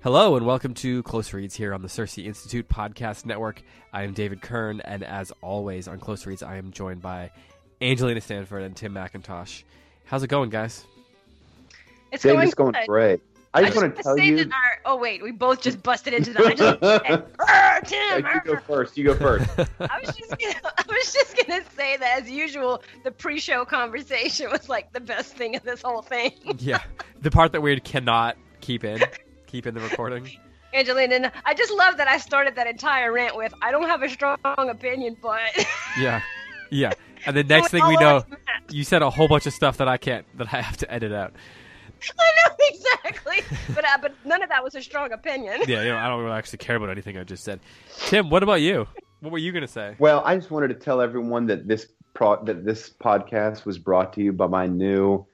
Hello and welcome to Close Reads here on the CiRCE Institute Podcast Network. I am David Kern, and as always on Close Reads, I am joined by Angelina Stanford and Tim McIntosh. How's it going, guys? It's Dave, going it's going good. great. I just I want to tell say you. that our, oh wait, we both just busted into that. I just, "Arr, Tim, you go first. You go first. I was just gonna, I was just gonna say that as usual, the pre-show conversation was like the best thing of this whole thing. yeah, the part that we cannot keep in, keep in the recording. Angelina, I just love that I started that entire rant with, "I don't have a strong opinion, but." Yeah, yeah. And the next thing we know, you said a whole bunch of stuff that I can't, that I have to edit out. I know exactly, but uh, but none of that was a strong opinion. Yeah, you know, I don't really actually care about anything I just said. Tim, what about you? What were you gonna say? well, I just wanted to tell everyone that this pro- that this podcast was brought to you by my new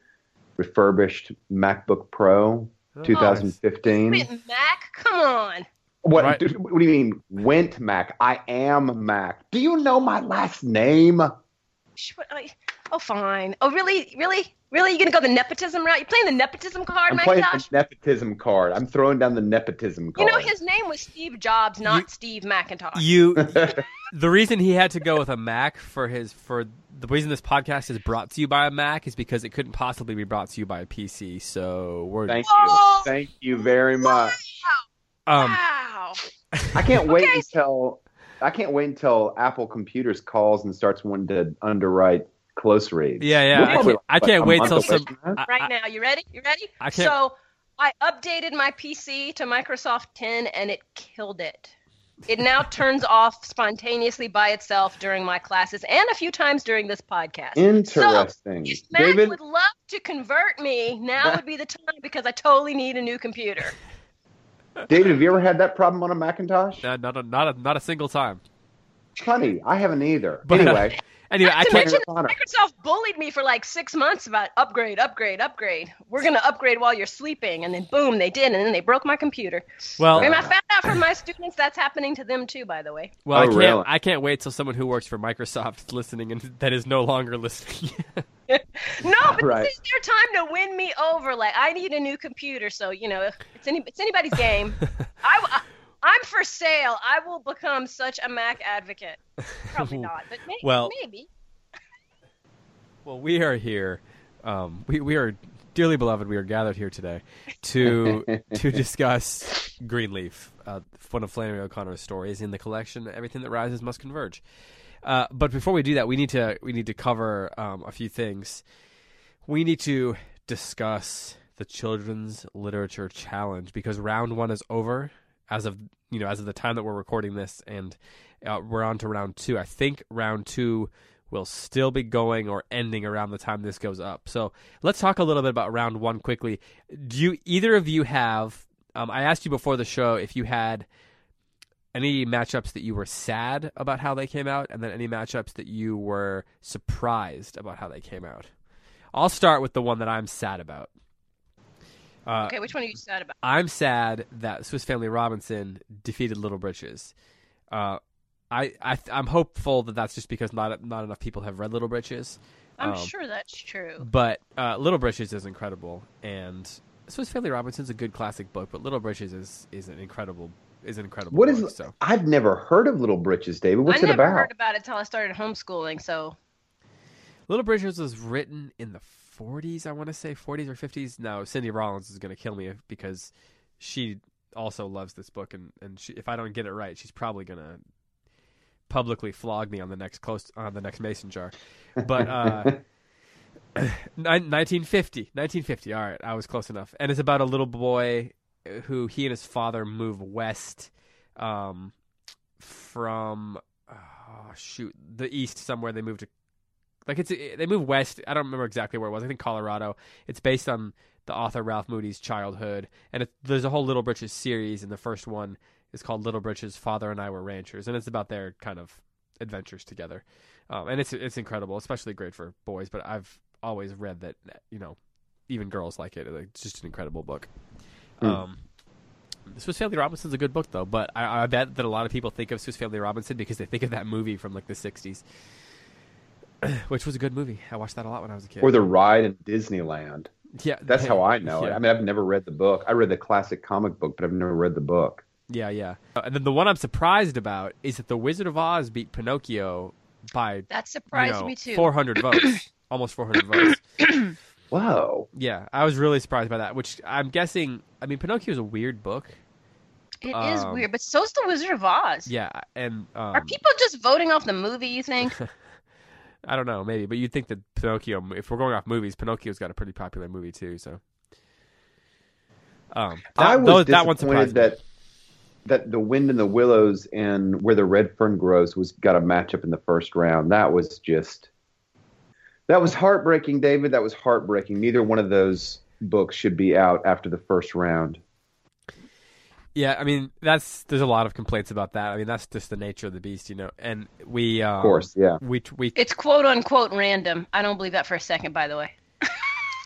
refurbished MacBook Pro Oh, 2015. Wait, Mac, come on. What, Right. do- what do you mean? Went Mac? I am Mac. Do you know my last name? Sh- what- Oh, fine. Oh, really, really, really? You gonna go the nepotism route? You playing the nepotism card, I'm playing Macintosh? the nepotism card. I'm throwing down the nepotism card. You know, his name was Steve Jobs, not You- Steve McIntosh. You, the reason he had to go with a Mac for his for the reason this podcast is brought to you by a Mac is because it couldn't possibly be brought to you by a PC. So we're Thank Oh! you. Thank you very much. um wow. I can't wait Okay. until I can't wait until Apple Computers calls and starts wanting to underwrite close reads. Yeah, yeah, I can't- I can't wait month till some- from. I- Right now, you ready? You ready? I can't- So, I updated my PC to Microsoft 10, and it killed it. It now turns off spontaneously by itself during my classes and a few times during this podcast. Interesting. So, if Mac David, would love to convert me, now would be the time because I totally need a new computer. David, have you ever had that problem on a Macintosh? not not a, not a, not a single time. Honey, I haven't either. But- uh, anyway, Anyway, I Not to can't. mention, Microsoft bullied me for like six months about upgrade, upgrade, upgrade. We're gonna upgrade while you're sleeping, and then boom, they did, and then they broke my computer. Well, And I found out from my students that's happening to them too, by the way. well, I Oh, can't. really? I can't wait till someone who works for Microsoft is listening and that is no longer listening. No, but Right. this is their time to win me over. Like I need a new computer, so you know it's any it's anybody's game. I, I am for sale. I will become such a Mac advocate. Probably not, but may, Well- maybe. Well, we are here. Um, we we are dearly beloved. We are gathered here today to to discuss Greenleaf, uh, one of Flannery O'Connor's stories in the collection. Everything that rises must converge. Uh, but before we do that, we need to we need to cover um, a few things. We need to discuss the Children's Literature Challenge because round one is over as of you know as of the time that we're recording this, and uh, we're on to round two. I think round two will still be going or ending around the time this goes up. So let's talk a little bit about round one quickly. Do you either of you have? Um, I asked you before the show if you had any matchups that you were sad about how they came out, and then any matchups that you were surprised about how they came out. I'll start with the one that I'm sad about. Uh, Okay, which one are you sad about? I'm sad that Swiss Family Robinson defeated Little Britches. Uh, I, I I'm hopeful that that's just because not not enough people have read Little Britches. I'm Um, sure that's true. But uh, Little Britches is incredible, and Swiss Family Robinson's a good classic book. But Little Britches is is an incredible is an incredible. what book, is? so. I've never heard of Little Britches, David. What's I it never about? heard about it until I started homeschooling. So Little Britches was written in the 40s, I want to say 40s or 50s. Now Cindy Rollins is going to kill me if, because she also loves this book, and and she, if I don't get it right, she's probably going to publicly flog me on the next close on the next mason jar. But uh, 1950, 1950. All right, I was close enough, and it's about a little boy who he and his father move west. Um, from oh, shoot the east somewhere. They move to like it's they moved west. I don't remember exactly where it was. I think Colorado. It's based on the author Ralph Moody's childhood, and it, there's a whole Little Britches series, and the first one is called Little Britches. Father and I were ranchers, and it's about their kind of adventures together. Um, and it's it's incredible, especially great for boys. But I've always read that you know even girls like it. It's just an incredible book. Mm. Um, Swiss Family Robinson's a good book though, but I, I, bet that a lot of people think of Swiss Family Robinson because they think of that movie from like the '60s, which was a good movie. I watched that a lot when I was a kid. Or the ride in Disneyland. Yeah, that's how I know yeah. it. I mean, I've never read the book. I read the classic comic book, but I've never read the book. Yeah, yeah. Uh, and then the one I'm surprised about is that The Wizard of Oz beat Pinocchio by that surprised you know, me too. 400 votes, almost 400 votes. Wow. Yeah, I was really surprised by that. Which I'm guessing. I mean, Pinocchio is a weird book. It um, is weird, but so's the Wizard of Oz. Yeah, and um, are people just voting off the movie? You think? I don't know, maybe, but you'd think that Pinocchio. If we're going off movies, Pinocchio's got a pretty popular movie too. So, um, that, I was those, that one surprised that. Me. That the wind in the willows and where the red fern grows was got a matchup in the first round. That was just that was heartbreaking, David. That was heartbreaking. Neither one of those books should be out after the first round. Yeah, I mean that's there's a lot of complaints about that. I mean that's just the nature of the beast, you know. And we, um, of course, yeah, we we it's quote unquote random. I don't believe that for a second, by the way.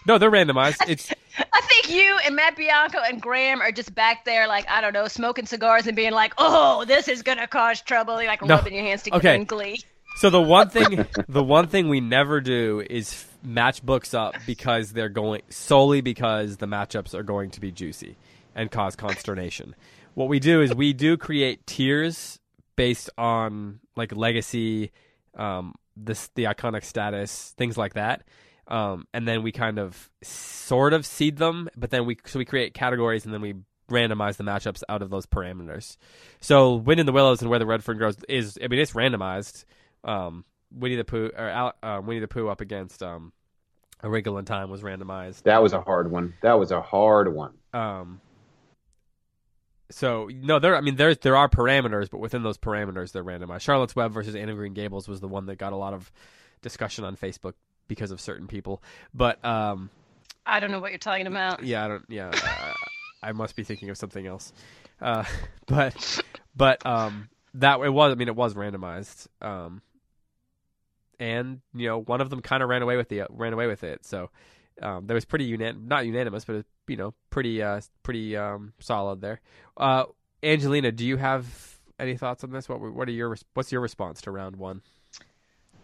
no, they're randomized. It's. I think you and Matt Bianco and Graham are just back there, like I don't know, smoking cigars and being like, "Oh, this is gonna cause trouble," like no. rubbing your hands together okay. in glee. So the one thing, the one thing we never do is match books up because they're going solely because the matchups are going to be juicy and cause consternation. What we do is we do create tiers based on like legacy, um, this the iconic status, things like that. Um, and then we kind of sort of seed them, but then we so we create categories and then we randomize the matchups out of those parameters. So Wind in the Willows and Where the Red Fern Grows is I mean it's randomized. Um, Winnie the Pooh or uh, Winnie the Pooh up against um, A Wrinkle in Time was randomized. That was a hard one. That was a hard one. Um, so no, there. I mean, there's there are parameters, but within those parameters, they're randomized. Charlotte's Web versus Anne of Green Gables was the one that got a lot of discussion on Facebook because of certain people. But um, I don't know what you're talking about. Yeah, I don't. Yeah, I, I must be thinking of something else. Uh, but but um, that it was. I mean, it was randomized. Um, and you know, one of them kind of ran away with the ran away with it. So um, that was pretty unan- not unanimous, but you know, pretty uh, pretty um, solid there. Uh, Angelina, do you have any thoughts on this? What what are your what's your response to round one?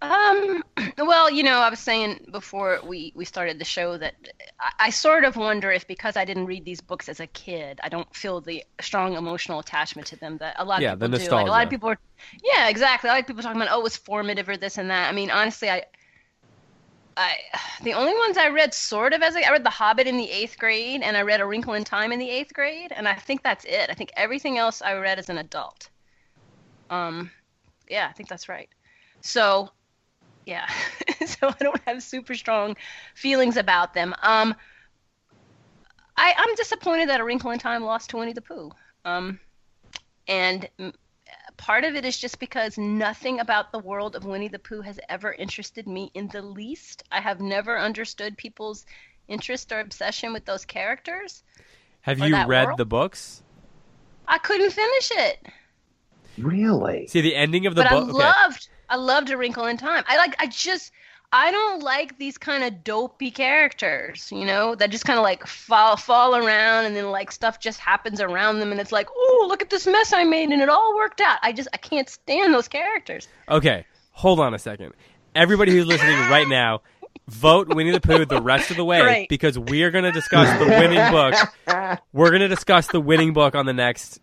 Um, well, you know, I was saying before we, we started the show that I, I, sort of wonder if because I didn't read these books as a kid, I don't feel the strong emotional attachment to them that a lot yeah, of people the nostalgia. do. Like, a lot of people are, yeah, exactly. A lot of people talking about, oh, it's formative or this and that. I mean, honestly, I, I the only ones I read sort of as a, I read The Hobbit in the eighth grade, and I read A Wrinkle in Time in the eighth grade, and I think that's it. I think everything else I read as an adult. Um, yeah, I think that's right. So, yeah, so I don't have super strong feelings about them. Um, I I'm disappointed that A Wrinkle in Time lost to Winnie the Pooh. Um, and part of it is just because nothing about the world of Winnie the Pooh has ever interested me in the least. I have never understood people's interest or obsession with those characters. Have you read world. the books? I couldn't finish it. Really? See the ending of the but book. I loved. Okay. I loved A Wrinkle in Time. I like. I just. I don't like these kind of dopey characters, you know, that just kind of like fall fall around and then like stuff just happens around them and it's like, oh, look at this mess I made and it all worked out. I just I can't stand those characters. Okay, hold on a second. Everybody who's listening right now, vote Winnie the Pooh the rest of the way right. because we are going to discuss the winning book. We're going to discuss the winning book on the next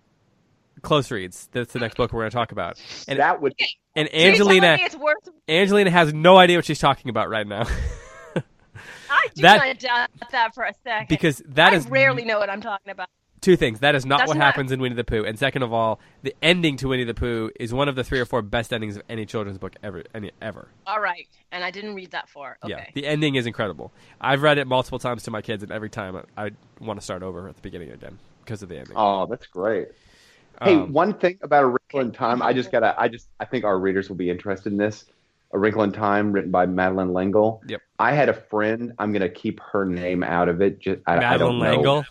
close reads. That's the next book we're going to talk about. And that would and Angelina, worth... Angelina has no idea what she's talking about right now. I do that, not doubt that for a second. Because that I is rarely know what I'm talking about. Two things. That is not That's what not... happens in Winnie the Pooh. And second of all, the ending to Winnie the Pooh is one of the three or four best endings of any children's book ever. Any ever. All right. And I didn't read that far. Okay. Yeah. The ending is incredible. I've read it multiple times to my kids, and every time I, I want to start over at the beginning again because of the ending. Oh, that's great. Hey, um, one thing about A Wrinkle in Time. I just gotta. I just. I think our readers will be interested in this. A Wrinkle in Time, written by Madeleine L'Engle. Yep. I had a friend. I'm gonna keep her name out of it. Just I, I don't know. L'Engle.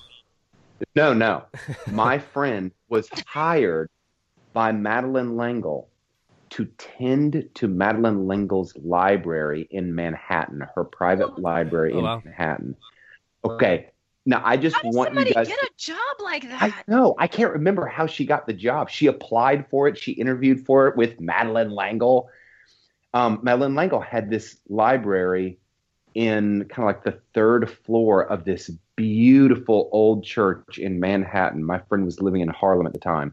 No, no. My friend was hired by Madeleine L'Engle to tend to Madeleine L'Engle's library in Manhattan, her private library Oh, in wow. Manhattan. Okay. Now I just want somebody you guys get a job like I that? know. I can't remember how she got the job. She applied for it. She interviewed for it with Madeleine L'Engle. Um, Madeleine L'Engle had this library in kind of like the third floor of this beautiful old church in Manhattan. My friend was living in Harlem at the time.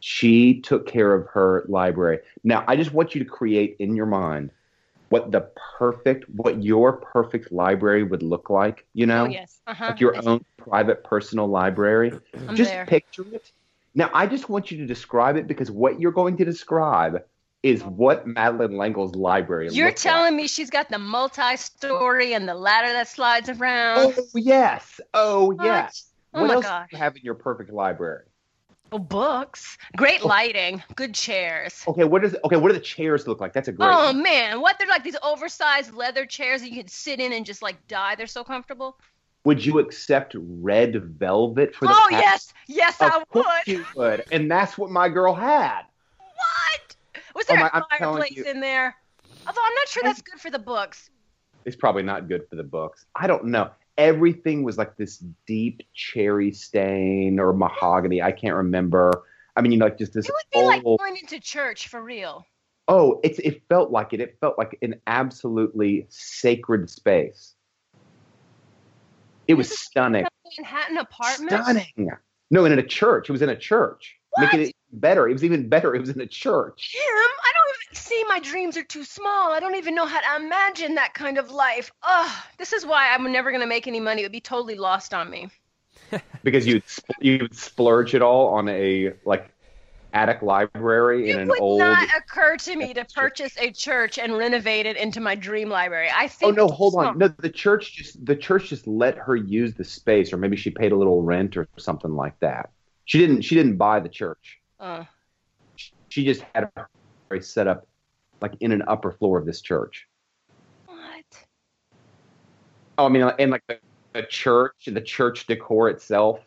She took care of her library. Now, I just want you to create in your mind what the perfect, what your perfect library would look like. You know, Oh yes. Uh-huh. like your I- own private personal library. I'm just there. picture it. Now, I just want you to describe it because what you're going to describe is what Madeleine L'Engle's library You're telling me she's got the multi-story and the ladder that slides around. Oh yes, oh yes. Oh what my else gosh. do you have in your perfect library? Oh, books, great oh. lighting, good chairs. Okay, what does okay? What do the chairs look like? That's a great. Oh man, what they're like these oversized leather chairs that you can sit in and just like die. They're so comfortable. Would you accept red velvet for the? Oh pa- yes, yes I Of course would. you would, and that's what my girl had. What? Was Oh there my- a fireplace in there? Although I'm not sure that's good for the books. It's probably not good for the books. I don't know. Everything was like this deep cherry stain or mahogany. I can't remember. I mean, you know, like just this It would be like going into church for real. oh, it's it felt like it. It felt like an absolutely sacred space. It was This stunning. A Manhattan apartment. Stunning. No, and in a church. It was in a church. Making What? it better. It was even better. It was in a church. Jim, I don't see my dreams are too small. I don't even know how to imagine that kind of life. Ugh, this is why I'm never gonna make any money. It would be totally lost on me. Because you'd you'd splurge it all on a like attic library in an would old It not occur to me to purchase a church and renovate it into my dream library. I think. Oh no, hold on. No, the church just the church just let her use the space, or maybe she paid a little rent or something like that. She didn't. She didn't buy the church. Uh, She just had set up like in an upper floor of this church. what? Oh, I mean, and like the, the church, the church decor itself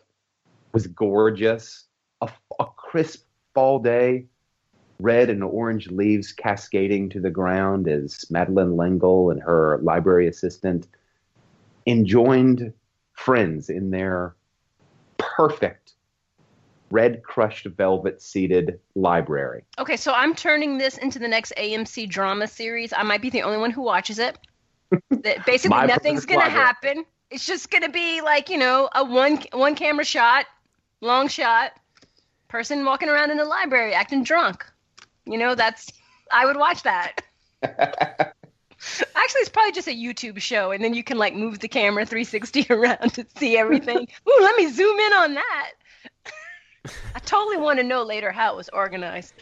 was gorgeous. A, a crisp fall day, red and orange leaves cascading to the ground as Madeleine L'Engle and her library assistant enjoined friends in their perfect red crushed velvet seated library. Okay, so I'm turning this into the next AMC drama series. I might be the only one who watches it. That basically, nothing's gonna library. happen. It's just gonna be like you know a one one camera shot, long shot, person walking around in the library acting drunk. You know, that's I would watch that. Actually, it's probably just a YouTube show, and then you can like move the camera 360 around to see everything. Ooh, let me zoom in on that. I totally want to know later how it was organized.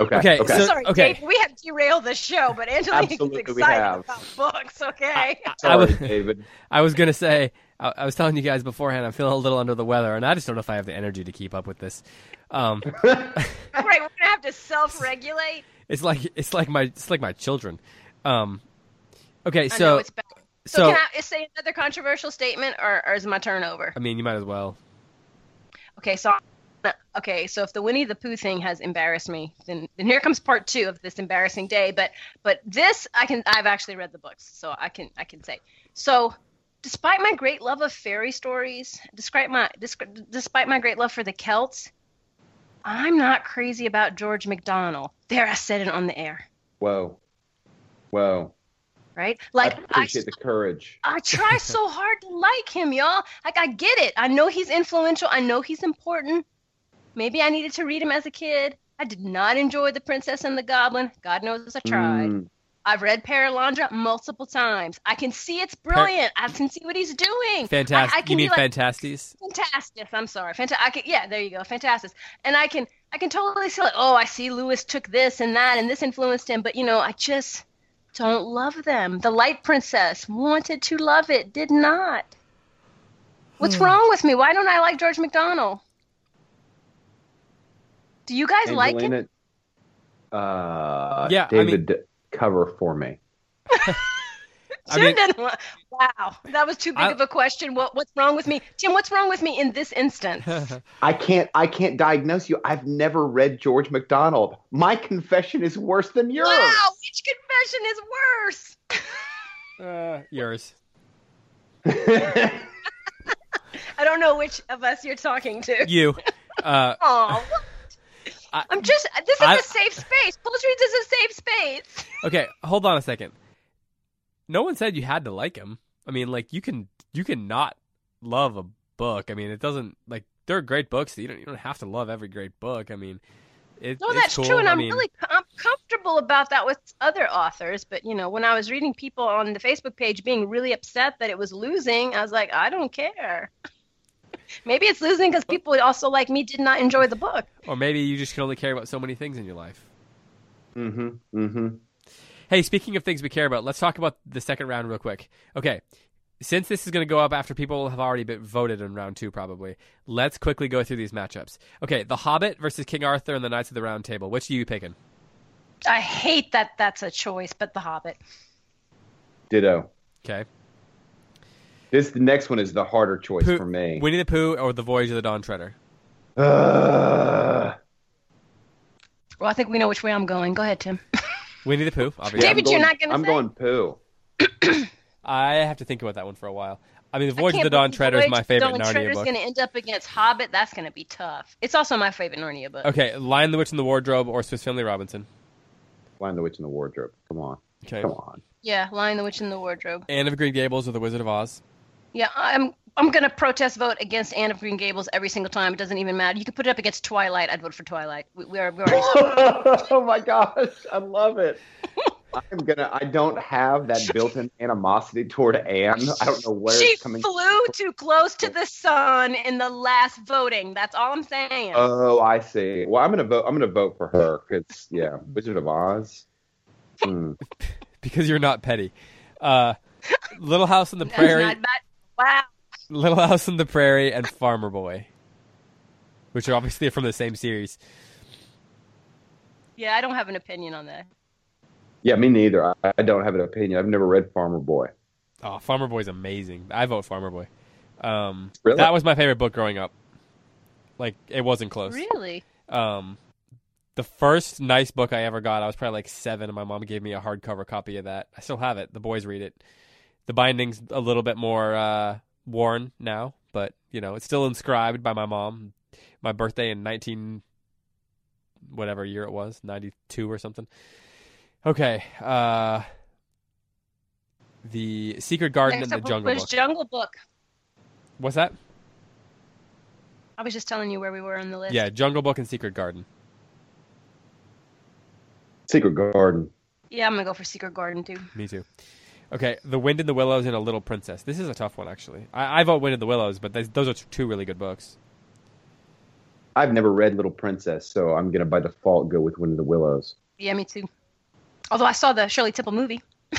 Okay. Okay, Okay. so- Sorry, okay. Dave, we have derailed the show, but Angelina's Absolutely we excited have. about books. Okay. I Sorry, was- David. I was gonna say, I, I was telling you guys beforehand, I'm feeling a little under the weather, and I just don't know if I have the energy to keep up with this. Um, right, we're gonna have to self-regulate. it's like it's like my it's like my children. Um, okay, I know so it's bad. So, so can I say another controversial statement, or, or is my turn over? I mean, you might as well. Okay, so okay, so if the Winnie the Pooh thing has embarrassed me, then then here comes part two of this embarrassing day. But but this I can I've actually read the books, so I can I can say. So despite my great love of fairy stories, despite my despite my great love for the Celts, I'm not crazy about George MacDonald. There, I said it on the air, Whoa. Whoa. right? Like I Like appreciate the courage. I try so hard to like him, y'all. Like I get it. I know he's influential. I know he's important. Maybe I needed to read him as a kid. I did not enjoy The Princess and the Goblin. God knows I tried. Mm. I've read Perelandra multiple times. I can see it's brilliant. I can see what he's doing. Fantastic. I, I can you mean be like, Phantastes? Fantastic. I'm sorry. Fanta- I can, yeah, there you go. Fantastic. And I can I can totally see like, oh, I see Lewis took this and that and this influenced him, but you know, I just don't love them. The Light Princess wanted to love it, did not. What's Hmm. wrong with me? Why don't I like George MacDonald? Do you guys like him? Angelina, Uh, Yeah, I David, cover for me. I mean- didn't wow, that was too big I- of a question. What what's wrong with me, Tim? What's wrong with me in this instance? I can't. I can't diagnose you. I've never read George MacDonald. My confession is worse than yours. wow, which confession is worse? Uh, yours. I don't know which of us you're talking to. You. Uh, Aw, I- I'm just. This is I- a safe space. Reads is a safe space. okay, hold on a second. No one said you had to like him. I mean, like you can you can not love a book. I mean, it doesn't like there are great books. That You don't you don't have to love every great book. I mean, it, No, it's that's cool. true, and I I'm mean, really I'm comfortable about that with other authors. But you know, when I was reading people on the Facebook page being really upset that it was losing, I was like, I don't care. Maybe it's losing because people also like me did not enjoy the book. or maybe you just can only care about so many things in your life. mm-hmm. Mm-hmm. Hey, speaking of things we care about, let's talk about the second round real quick. Okay. Since this is going to go up after people have already been voted in round two, probably, let's quickly go through these matchups. Okay, The Hobbit versus King Arthur and the Knights of the Round Table. Which are you picking? I hate that that's a choice, but The Hobbit. Ditto. Okay. This the next one is the harder choice Pooh- for me. Winnie the Pooh or The Voyage of the Dawn Treader? Uh, Well, I think we know which way I'm going. Go ahead, Tim. Winnie the Pooh, obviously. I'm David, you're going- not gonna I'm say? going poo. I have to think about that one for a while. I mean, The Voyage of the Dawn believe Treader is my of the favorite Dawn Narnia Treader's book. going to end up against Hobbit. That's going to be tough. It's also my favorite Narnia book. Okay, Lion, the Witch, and the Wardrobe or Swiss Family Robinson. Find the witch in the wardrobe. Come on. Okay. Come on. Yeah, Lion, the Witch, and the Wardrobe. Anne of Green Gables or The Wizard of Oz. Yeah, I'm I'm going to protest vote against Anne of Green Gables every single time. It doesn't even matter. You could put it up against Twilight. I'd vote for Twilight. We, we are we already oh my gosh, I love it. I'm gonna. I don't have that built-in animosity toward Anne. I don't know where She it's coming. flew too close to the sun in the last voting. That's all I'm saying. Oh, I see. Well, I'm gonna vote. I'm gonna vote for her because yeah, Wizard of Oz. Hmm. Because you're not petty. Uh, Little House on the That's Prairie. not bad. Wow. Little House on the Prairie and Farmer Boy, which are obviously from the same series. Yeah, I don't have an opinion on that. Yeah, me neither. I, I don't have an opinion. I've never read Farmer Boy. Oh, Farmer Boy's amazing. I vote Farmer Boy. Um, Really? That was my favorite book growing up. Like it wasn't close. Really? Um, the first nice book I ever got, I was probably like seven, and my mom gave me a hardcover copy of that. I still have it. The boys read it. The binding's a little bit more uh, worn now, but you know it's still inscribed by my mom. My birthday in nineteen, whatever year it was, ninety two or something. Okay. Uh, the Secret Garden Next and the Jungle was Book. Jungle Book. What's that? I was just telling you where we were on the list. Yeah, Jungle Book and Secret Garden. Secret Garden. Yeah, I'm gonna go for Secret Garden too. Me too. Okay, The Wind in the Willows and A Little Princess. This is a tough one, actually. I, I vote Wind in the Willows, but those, those are two really good books. I've never read Little Princess, so I'm gonna by default go with Wind in the Willows. Yeah, me too. Although I saw the Shirley Temple movie.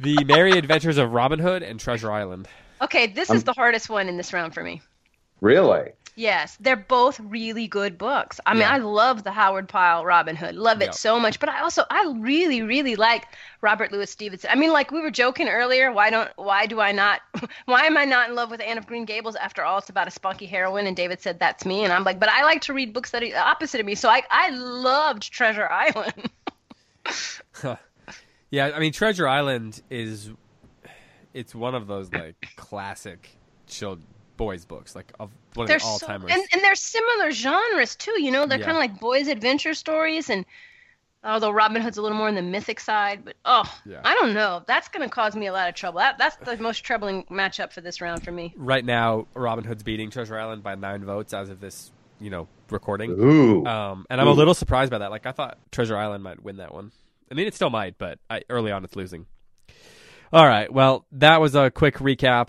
The Merry Adventures of Robin Hood and Treasure Island. Okay, this is the hardest one in this round for me. Really? Yes, they're both really good books. I mean, Yeah. I love the Howard Pyle Robin Hood. Love it Yeah. so much, but I also I really really like Robert Louis Stevenson. I mean, like we were joking earlier, why don't why do I not why am I not in love with Anne of Green Gables after all it's about a spunky heroine and David said that's me and I'm like, but I like to read books that are opposite of me. So I I loved Treasure Island. Yeah, I mean Treasure Island is it's one of those like classic child boys books, like of one of They're the all so, and and they're similar genres too. You know, they're Yeah. kind of like boys' adventure stories, and although Robin Hood's a little more on the mythic side, but oh, Yeah. I don't know. That's going to cause me a lot of trouble. That, that's the most troubling matchup for this round for me. right now, Robin Hood's beating Treasure Island by nine votes as of this, you know, recording. Ooh. Um, and I'm a little surprised by that. Like I thought Treasure Island might win that one. I mean, it still might, but I, early on it's losing. All right. Well, that was a quick recap.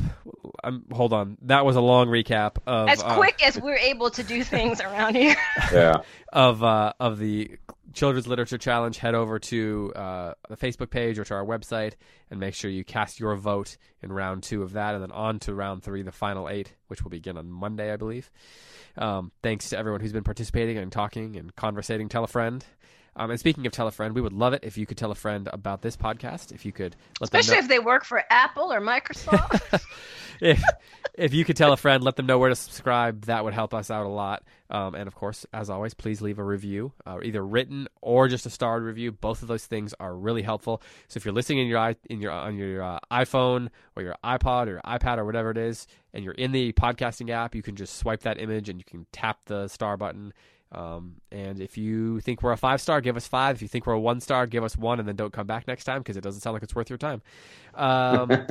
Um, hold on. That was a long recap of As uh, quick as we're able to do things around here. yeah. of uh, of the Children's Literature Challenge. Head over to uh, the Facebook page or to our website and make sure you cast your vote in round two of that, and then on to round three, the final eight, which will begin on Monday, I believe. Um, thanks to everyone who's been participating and talking and conversating. Tell a friend. Um, and speaking of tell a friend, we would love it if you could tell a friend about this podcast. If you could let Especially them know. if they work for Apple or Microsoft. if if you could tell a friend, let them know where to subscribe. That would help us out a lot. Um, and of course, as always, please leave a review, uh, either written or just a starred review. Both of those things are really helpful. So if you're listening in your in your on your uh, iPhone or your iPod or iPad or whatever it is, and you're in the podcasting app, you can just swipe that image and you can tap the star button. Um, and if you think we're a five star, give us five. If you think we're a one star, give us one, and then don't come back next time because it doesn't sound like it's worth your time. Um,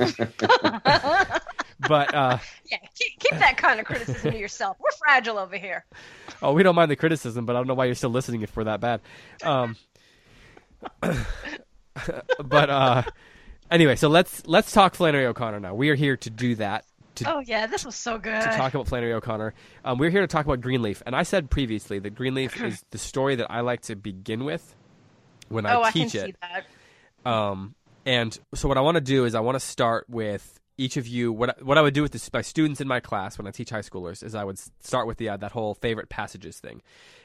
but uh, yeah, keep, keep, that kind of criticism to yourself. We're fragile over here. Oh, we don't mind the criticism, but I don't know why you're still listening if we're that bad. Um, but uh, anyway, so let's let's talk Flannery O'Connor now. We are here to do that. To, oh yeah, this was so good. To talk about Flannery O'Connor, um, we're here to talk about Greenleaf, and I said previously that Greenleaf is the story that I like to begin with when I oh, teach I it. Um, and so what I want to do is I want to start with each of you what what I would do with this, my students in my class when I teach high schoolers is I would start with the uh, that whole favorite passages thing,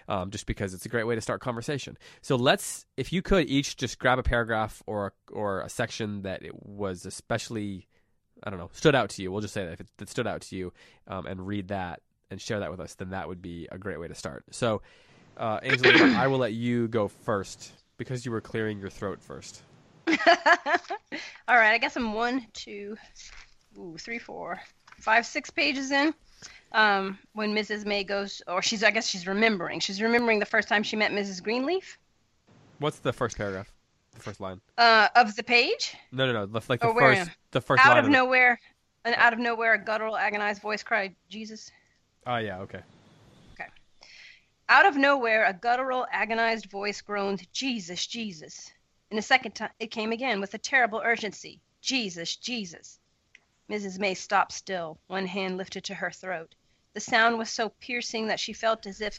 um, just because it's a great way to start conversation. So let's if you could each just grab a paragraph or or a section that it was especially I don't know stood out to you. We'll just say that if it, that stood out to you, um, and read that and share that with us, then that would be a great way to start. So, uh, Angelina, I will let you go first because you were clearing your throat first. All right, I guess I'm one, two, ooh, three, four, five, six pages in. Um, when Mrs. May goes, or she's, I guess she's remembering. She's remembering the first time she met Mrs. Greenleaf. What's the first paragraph? The first line. Uh, of the page. No, no, no. Like the first, the first. Out of, of nowhere, and out of nowhere, a guttural, agonized voice cried, "Jesus." Oh yeah, okay. Okay. Out of nowhere, a guttural, agonized voice groaned, "Jesus, Jesus." And the second time, it came again with a terrible urgency, "Jesus, Jesus." Mrs. May stopped still, one hand lifted to her throat. The sound was so piercing that she felt as if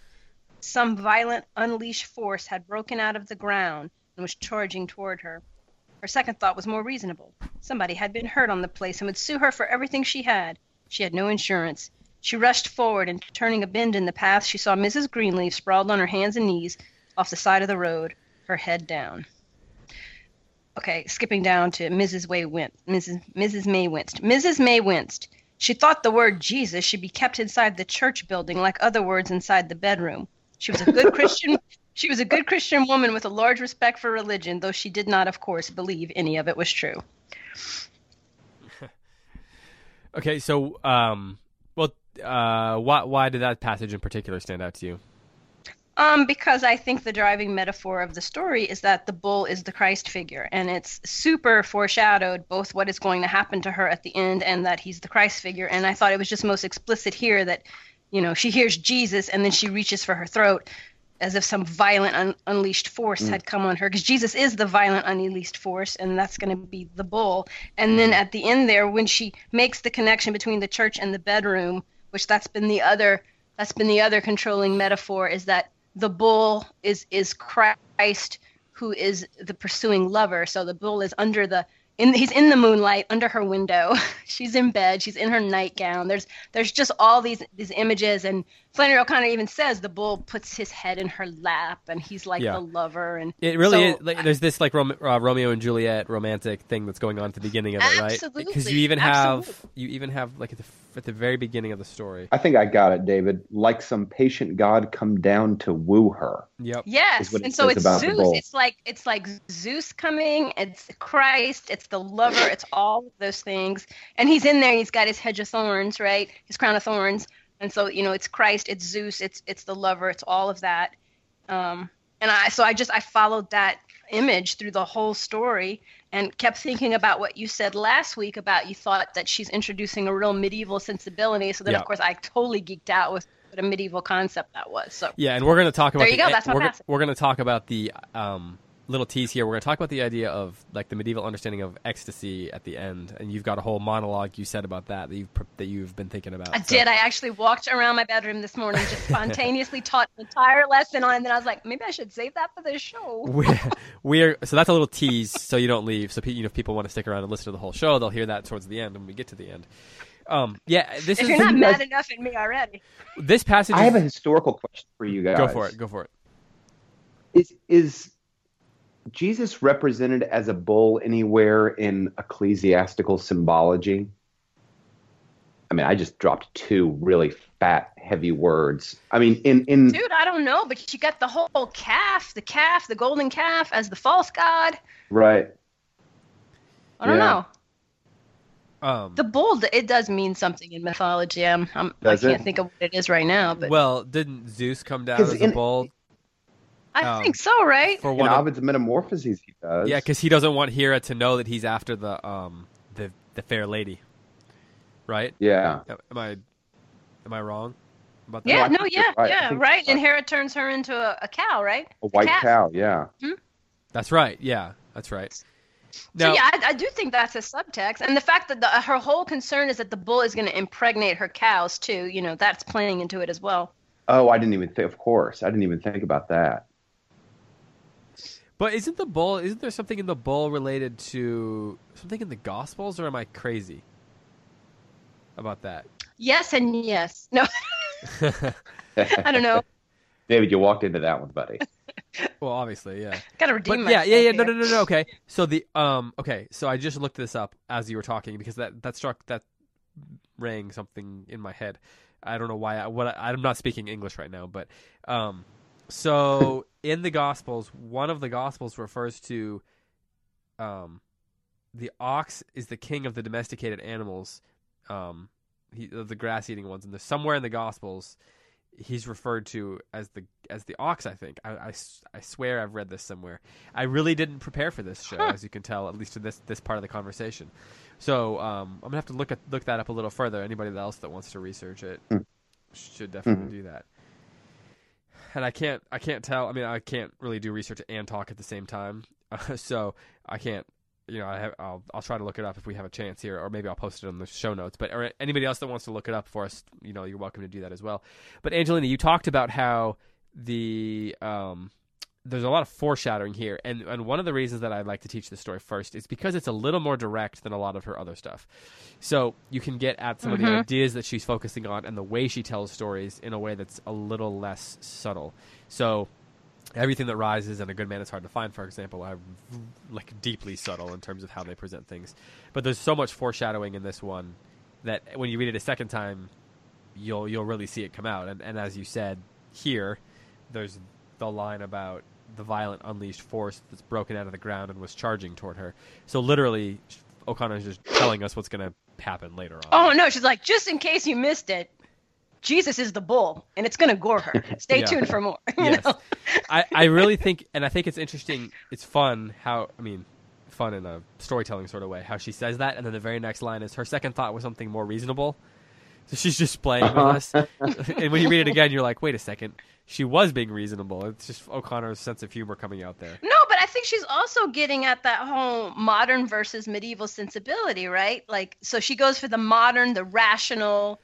some violent, unleashed force had broken out of the ground and was charging toward her. Her second thought was more reasonable. Somebody had been hurt on the place and would sue her for everything she had. She had no insurance. She rushed forward, and turning a bend in the path, she saw Mrs. Greenleaf sprawled on her hands and knees off the side of the road, her head down. Okay, skipping down to Mrs. Way winced. Mrs. Mrs. May winced. Mrs. May winced. She thought the word Jesus should be kept inside the church building like other words inside the bedroom. She was a good Christian. She was a good Christian woman with a large respect for religion, though she did not, of course, believe any of it was true. okay, so um, well, uh, why why did that passage in particular stand out to you? Um, because I think the driving metaphor of the story is that the bull is the Christ figure, and it's super foreshadowed both what is going to happen to her at the end and that he's the Christ figure. And I thought it was just most explicit here that, you know, she hears Jesus and then she reaches for her throat as if some violent un- unleashed force mm. had come on her because Jesus is the violent unleashed force and that's going to be the bull. And then mm. at the end there when she makes the connection between the church and the bedroom, which that's been the other that's been the other controlling metaphor is that the bull is is Christ who is the pursuing lover. So the bull is under the in, he's in the moonlight under her window. she's in bed. She's in her nightgown. There's there's just all these these images, and Flannery O'Connor even says the bull puts his head in her lap, and he's like yeah. the lover. And it really so, is. Like, there's this like Rom- uh, Romeo and Juliet romantic thing that's going on at the beginning of it, right? Absolutely. Because you even have Absolutely. you even have like at the, at the very beginning of the story. I think I got it, David. Like some patient god come down to woo her. Yep. Yes, and so it's Zeus. It's like it's like Zeus coming. It's Christ. It's the lover. It's all of those things. And he's in there. He's got his hedge of thorns, right? His crown of thorns and so you know it's christ it's zeus it's it's the lover it's all of that. Um, and i so i just i followed that image through the whole story and kept thinking about what you said last week about you thought that she's introducing a real medieval sensibility. So then yeah. of course i totally geeked out with what a medieval concept that was. So yeah and we're going to talk about there you the, go that's we're, we're going to talk about the um little tease here. We're going to talk about the idea of like the medieval understanding of ecstasy at the end, and you've got a whole monologue you said about that that you've that you've been thinking about. I so. did. I actually walked around my bedroom this morning, just spontaneously taught an entire lesson on, it, and then I was like, maybe I should save that for the show. We're, we're so that's a little tease, so you don't leave. So you know, if people want to stick around and listen to the whole show, they'll hear that towards the end when we get to the end. Um, yeah, this if is. You're not mad enough at me already. This passage. I have a historical question for you guys. Go for it. Go for it Is is Jesus represented as a bull anywhere in ecclesiastical symbology? I mean, I just dropped two really fat, heavy words. I mean, in in dude, I don't know, but you got the whole calf, the calf, the golden calf as the false god. Right. I don't yeah. know. Um, the bull, it does mean something in mythology. I'm, I'm I can not think of what it is right now. But well, didn't Zeus come down as in, a bull? I um, think so, right? For one in Ovid's Metamorphoses, he does. Yeah, because he doesn't want Hera to know that he's after the um the the fair lady, right? Yeah. Am I am I wrong about that? Yeah, no, yeah, right. yeah, right. And Hera turns her into a, a cow, right? A white a cow, yeah. Hmm? That's right. Yeah, that's right. Now, so yeah, I, I, do think that's a subtext, and the fact that the, her whole concern is that the bull is going to impregnate her cows too. You know, that's playing into it as well. Oh, I didn't even think. Of course, I didn't even think about that. But isn't the bull? Isn't there something in the bull related to something in the Gospels, or am I crazy about that? Yes and yes. No, I don't know. David, you walked into that one, buddy. well, obviously, yeah. Gotta redeem but, Yeah, yeah, yeah. No, no, no, no. Okay. So the um. Okay. So I just looked this up as you were talking because that that struck that rang something in my head. I don't know why. I, what I, I'm not speaking English right now, but um. So in the Gospels, one of the Gospels refers to um, the ox is the king of the domesticated animals, um, he, the grass eating ones, and there's somewhere in the Gospels he's referred to as the as the ox. I think I, I, I swear I've read this somewhere. I really didn't prepare for this show, huh. as you can tell, at least in this this part of the conversation. So um, I'm gonna have to look at look that up a little further. Anybody else that wants to research it mm. should definitely mm. do that and I can't I can't tell. I mean, I can't really do research and talk at the same time, uh, so I can't. You know, I have, I'll I'll try to look it up if we have a chance here, or maybe I'll post it in the show notes. But or anybody else that wants to look it up for us, you know, you're welcome to do that as well. But Angelina, you talked about how the um, there's a lot of foreshadowing here, and and one of the reasons that I like to teach this story first is because it's a little more direct than a lot of her other stuff. So you can get at some mm-hmm. of the mm-hmm. ideas that she's focusing on and the way she tells stories in a way that's a little less subtle. So everything that rises and a good man is hard to find, for example, are like deeply subtle in terms of how they present things. But there's so much foreshadowing in this one that when you read it a second time, you'll you'll really see it come out. And and as you said here, there's the line about the violent unleashed force that's broken out of the ground and was charging toward her. So literally, O'Connor is just telling us what's going to happen later on. Oh no, she's like, just in case you missed it, Jesus is the bull, and it's going to gore her. Stay yeah. tuned for more. yes, I I really think, and I think it's interesting. It's fun how I mean. Fun in a storytelling sort of way, how she says that, and then the very next line is her second thought was something more reasonable. So she's just playing with uh-huh. us. and when you read it again, you're like, wait a second she was being reasonable. It's just O'Connor's sense of humor coming out there. No, but I think she's also getting at that whole modern versus medieval sensibility, right? Like, so she goes for the modern, the rational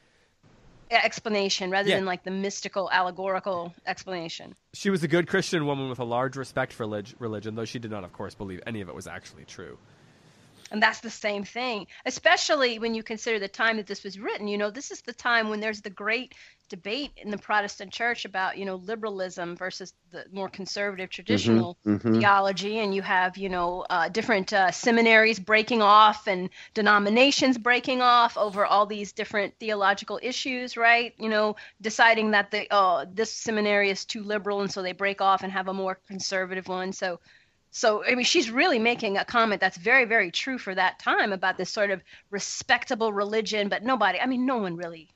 explanation rather yeah. than like the mystical, allegorical explanation. She was a good Christian woman with a large respect for religion, though she did not, of course, believe any of it was actually true. And that's the same thing, especially when you consider the time that this was written. You know, this is the time when there's the great debate in the Protestant church about, you know, liberalism versus the more conservative mm-hmm, traditional mm-hmm, mm-hmm. theology. And you have, you know, uh, different uh, seminaries breaking off and denominations breaking off over all these different theological issues, right? You know, deciding that the, oh, this seminary is too liberal and so they break off and have a more conservative one. So, so, I mean, she's really making a comment that's very, very true for that time about this sort of respectable religion, but nobody, I mean, no one really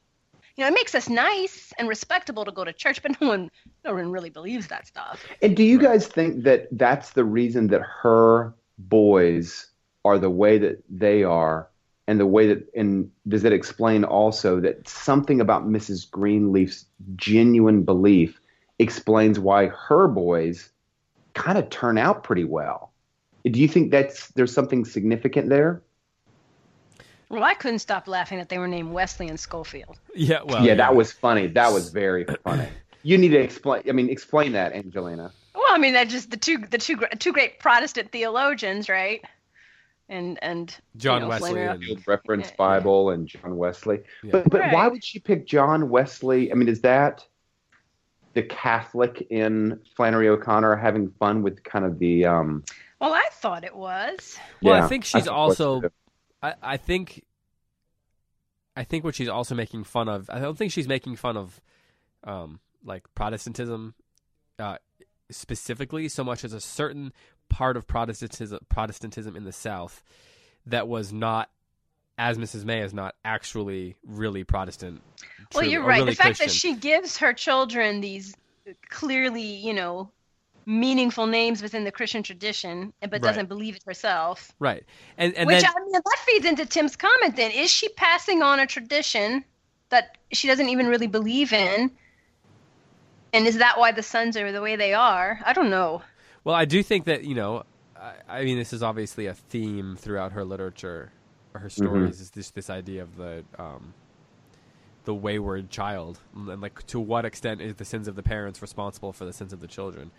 you know, it makes us nice and respectable to go to church, but no one, no one really believes that stuff. And do you guys think that that's the reason that her boys are the way that they are, and the way that, and does it explain also that something about Mrs. Greenleaf's genuine belief explains why her boys kind of turn out pretty well? Do you think that's there's something significant there? Well, I couldn't stop laughing that they were named Wesley and Scofield. Yeah, well, yeah, yeah. that was funny. That was very funny. you need to explain. I mean, explain that, Angelina. Well, I mean, that just the two the two two great Protestant theologians, right? And and John you know, Wesley, and, reference Bible, and John Wesley. Yeah. But but right. why would she pick John Wesley? I mean, is that the Catholic in Flannery O'Connor having fun with kind of the. Um, well, I thought it was. Well, yeah, I think she's I also. I, I think. I think what she's also making fun of. I don't think she's making fun of, um, like Protestantism, uh, specifically so much as a certain part of Protestantism, Protestantism in the South, that was not as Mrs. May is not actually really Protestant. Well, you're right. Really the fact Christian. that she gives her children these clearly, you know, meaningful names within the Christian tradition, but right. doesn't believe it herself. Right. And, and which then, I mean, that feeds into Tim's comment. Then is she passing on a tradition that she doesn't even really believe in? And is that why the sons are the way they are? I don't know. Well, I do think that you know, I, I mean, this is obviously a theme throughout her literature her mm-hmm. stories mm-hmm. is this this idea of the um, the wayward child and like to what extent is the sins of the parents responsible for the sins of the children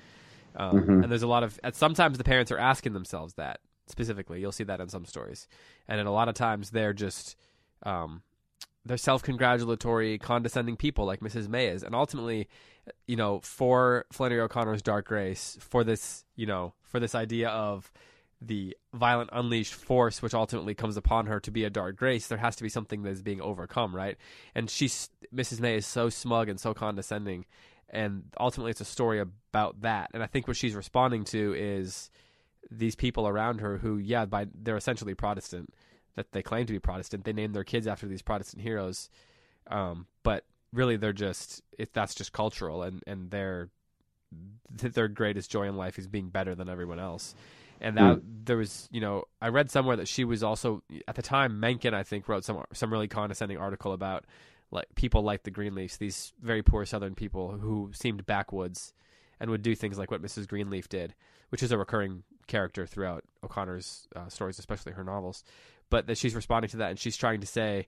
um, mm-hmm. and there's a lot of sometimes the parents are asking themselves that specifically you'll see that in some stories and in a lot of times they're just um, they're self-congratulatory condescending people like mrs may is and ultimately you know for flannery o'connor's dark grace for this you know for this idea of the violent unleashed force which ultimately comes upon her to be a dark grace there has to be something that is being overcome right? And she's mrs may is so smug and so condescending and ultimately it's a story about that. And i think what she's responding to is these people around her who yeah by they're essentially protestant that they claim to be protestant. They name their kids after these protestant heroes. Um, but really they're just if that's just cultural and and their their greatest joy in life is being better than everyone else and that mm. there was you know I read somewhere that she was also at the time Mencken I think wrote some some really condescending article about like people like the Greenleafs these very poor Southern people who seemed backwoods and would do things like what Mrs. Greenleaf did, which is a recurring character throughout O'Connor's uh, stories, especially her novels. But that she's responding to that and she's trying to say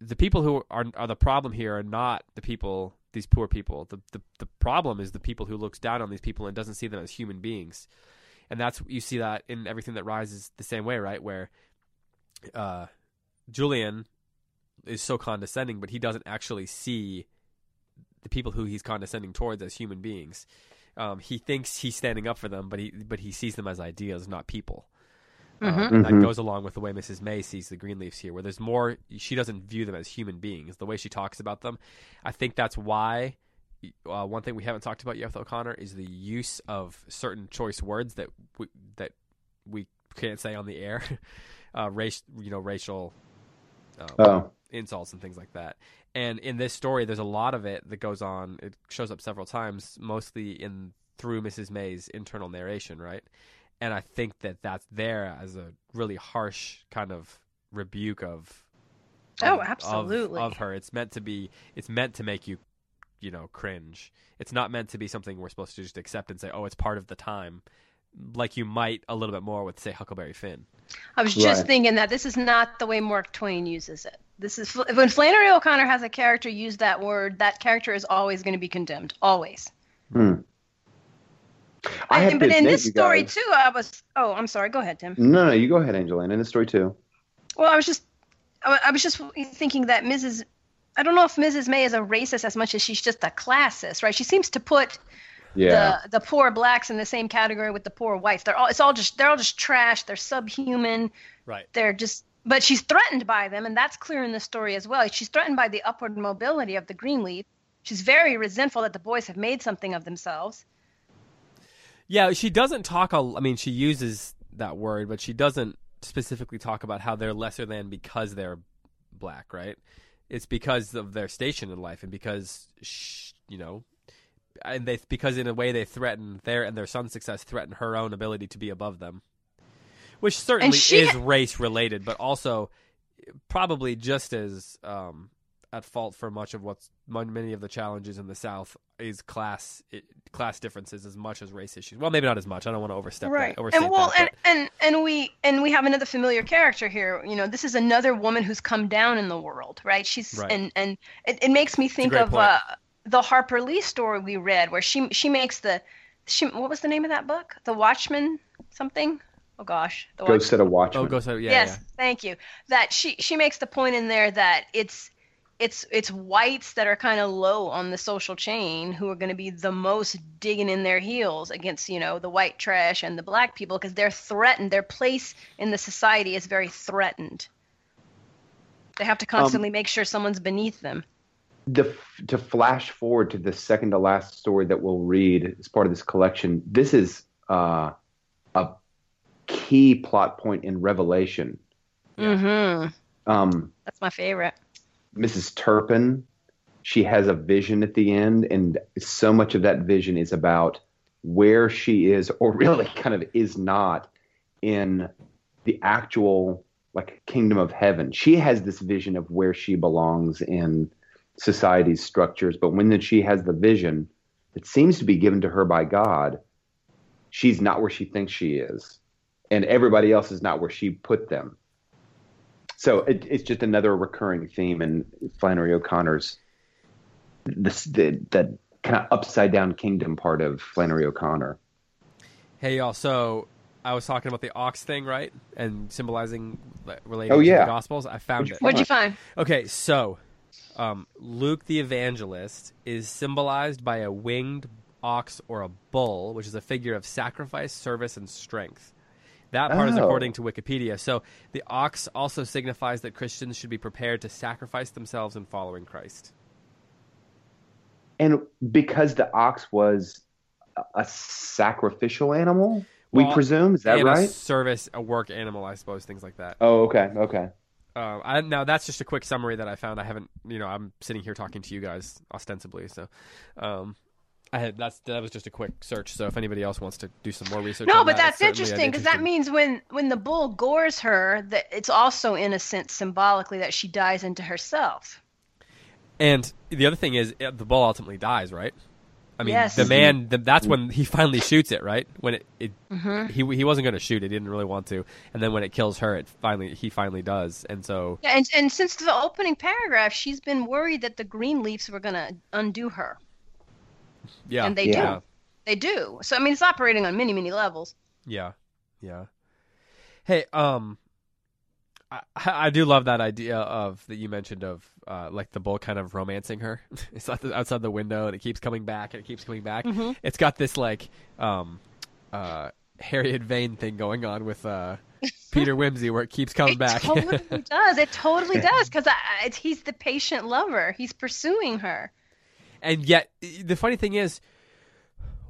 the people who are are the problem here are not the people these poor people. The, the the problem is the people who looks down on these people and doesn't see them as human beings and that's you see that in everything that rises the same way, right? Where uh, Julian is so condescending, but he doesn't actually see the people who he's condescending towards as human beings. Um, he thinks he's standing up for them, but he but he sees them as ideas, not people. Um, mm-hmm. and that mm-hmm. goes along with the way Mrs. May sees the Greenleafs here, where there's more. She doesn't view them as human beings. The way she talks about them, I think that's why uh, one thing we haven't talked about yet with O'Connor is the use of certain choice words that we, that we can't say on the air, uh, race, you know, racial um, oh. insults and things like that. And in this story, there's a lot of it that goes on. It shows up several times, mostly in through Mrs. May's internal narration, right? And I think that that's there as a really harsh kind of rebuke of oh absolutely of, of, her it's meant to be it's meant to make you you know cringe. It's not meant to be something we're supposed to just accept and say, "Oh, it's part of the time." Like you might a little bit more with say Huckleberry Finn. I was just right. thinking that this is not the way Mark Twain uses it. This is when Flannery O'Connor has a character use that word, that character is always going to be condemned, always. Hmm. I, I but in this story guys, too, I was. Oh, I'm sorry. Go ahead, Tim. No, no, you go ahead, Angelina. In this story too. Well, I was just, I was just thinking that Mrs. I don't know if Mrs. May is a racist as much as she's just a classist, right? She seems to put yeah. the the poor blacks in the same category with the poor whites. They're all it's all just they're all just trash. They're subhuman. Right. They're just but she's threatened by them, and that's clear in the story as well. She's threatened by the upward mobility of the Greenleaf. She's very resentful that the boys have made something of themselves. Yeah, she doesn't talk. A, I mean, she uses that word, but she doesn't specifically talk about how they're lesser than because they're black, right? It's because of their station in life and because you know and they because in a way they threaten their and their son's success threaten her own ability to be above them. Which certainly she... is race related but also probably just as um, at fault for much of what's many of the challenges in the South is class class differences as much as race issues. Well, maybe not as much. I don't want to overstep right. that. and well, that, and, and and we and we have another familiar character here. You know, this is another woman who's come down in the world, right? She's right. and and it, it makes me think of uh, the Harper Lee story we read, where she she makes the she what was the name of that book? The Watchman something. Oh gosh, the Go Set a Watchman. Oh, Go Set yes, yeah. thank you. That she she makes the point in there that it's it's it's whites that are kind of low on the social chain who are going to be the most digging in their heels against you know the white trash and the black people because they're threatened. Their place in the society is very threatened. They have to um, constantly um, make sure someone's beneath them. The, to flash forward to the second to last story that we'll read as part of this collection this is uh, a key plot point in revelation. Mm-hmm. um, that's my favorite Mrs. Turpin, she has a vision at the end, and so much of that vision is about where she is, or really kind of is not, in the actual like kingdom of heaven. She has this vision of where she belongs in society's structures, but when she has the vision that seems to be given to her by God, she's not where she thinks she is, and everybody else is not where she put them so it, it's just another recurring theme in Flannery O'Connor's this the, the kind of upside down kingdom part of Flannery O'Connor. Hey y'all, so I was talking about the ox thing, right? And symbolizing related oh, yeah. to the Gospels. I found What'd it. What'd you find? Okay, so um, Luke the Evangelist is symbolized by a winged ox or a bull, which is a figure of sacrifice, service, and strength. That part oh. is according to Wikipedia. So the ox also signifies that Christians should be prepared to sacrifice themselves in following Christ. And because the ox was a sacrificial animal, well, we presume is that right? A service, a work animal, I suppose, things like that. Oh, okay, okay. Uh, I, now that's just a quick summary that I found. I haven't, you know, I'm sitting here talking to you guys ostensibly, so um, I had that's that was just a quick search. So if anybody else wants to do some more research, no, but that, that's interesting because that means when when the bull gores her, that it's also in a sense symbolically that she dies into herself. And the other thing is, the bull ultimately dies, right? I mean, yes. the man. The, that's when he finally shoots it, right? When it, it mm-hmm. he he wasn't going to shoot it. He didn't really want to. And then when it kills her, it finally he finally does. And so yeah, and and since the opening paragraph, she's been worried that the green leaves were going to undo her. Yeah. And they yeah. do. They do. So I mean it's operating on many, many levels. Yeah. Yeah. Hey, um I, I do love that idea of that you mentioned of uh, like the bull kind of romancing her. it's outside the window and it keeps coming back and it keeps coming back. Mm-hmm. It's got this like um, uh, Harriet Vane thing going on with uh, Peter Wimsey where it keeps coming it back. It totally does. It totally does because he's the patient lover. He's pursuing her. And yet, the funny thing is,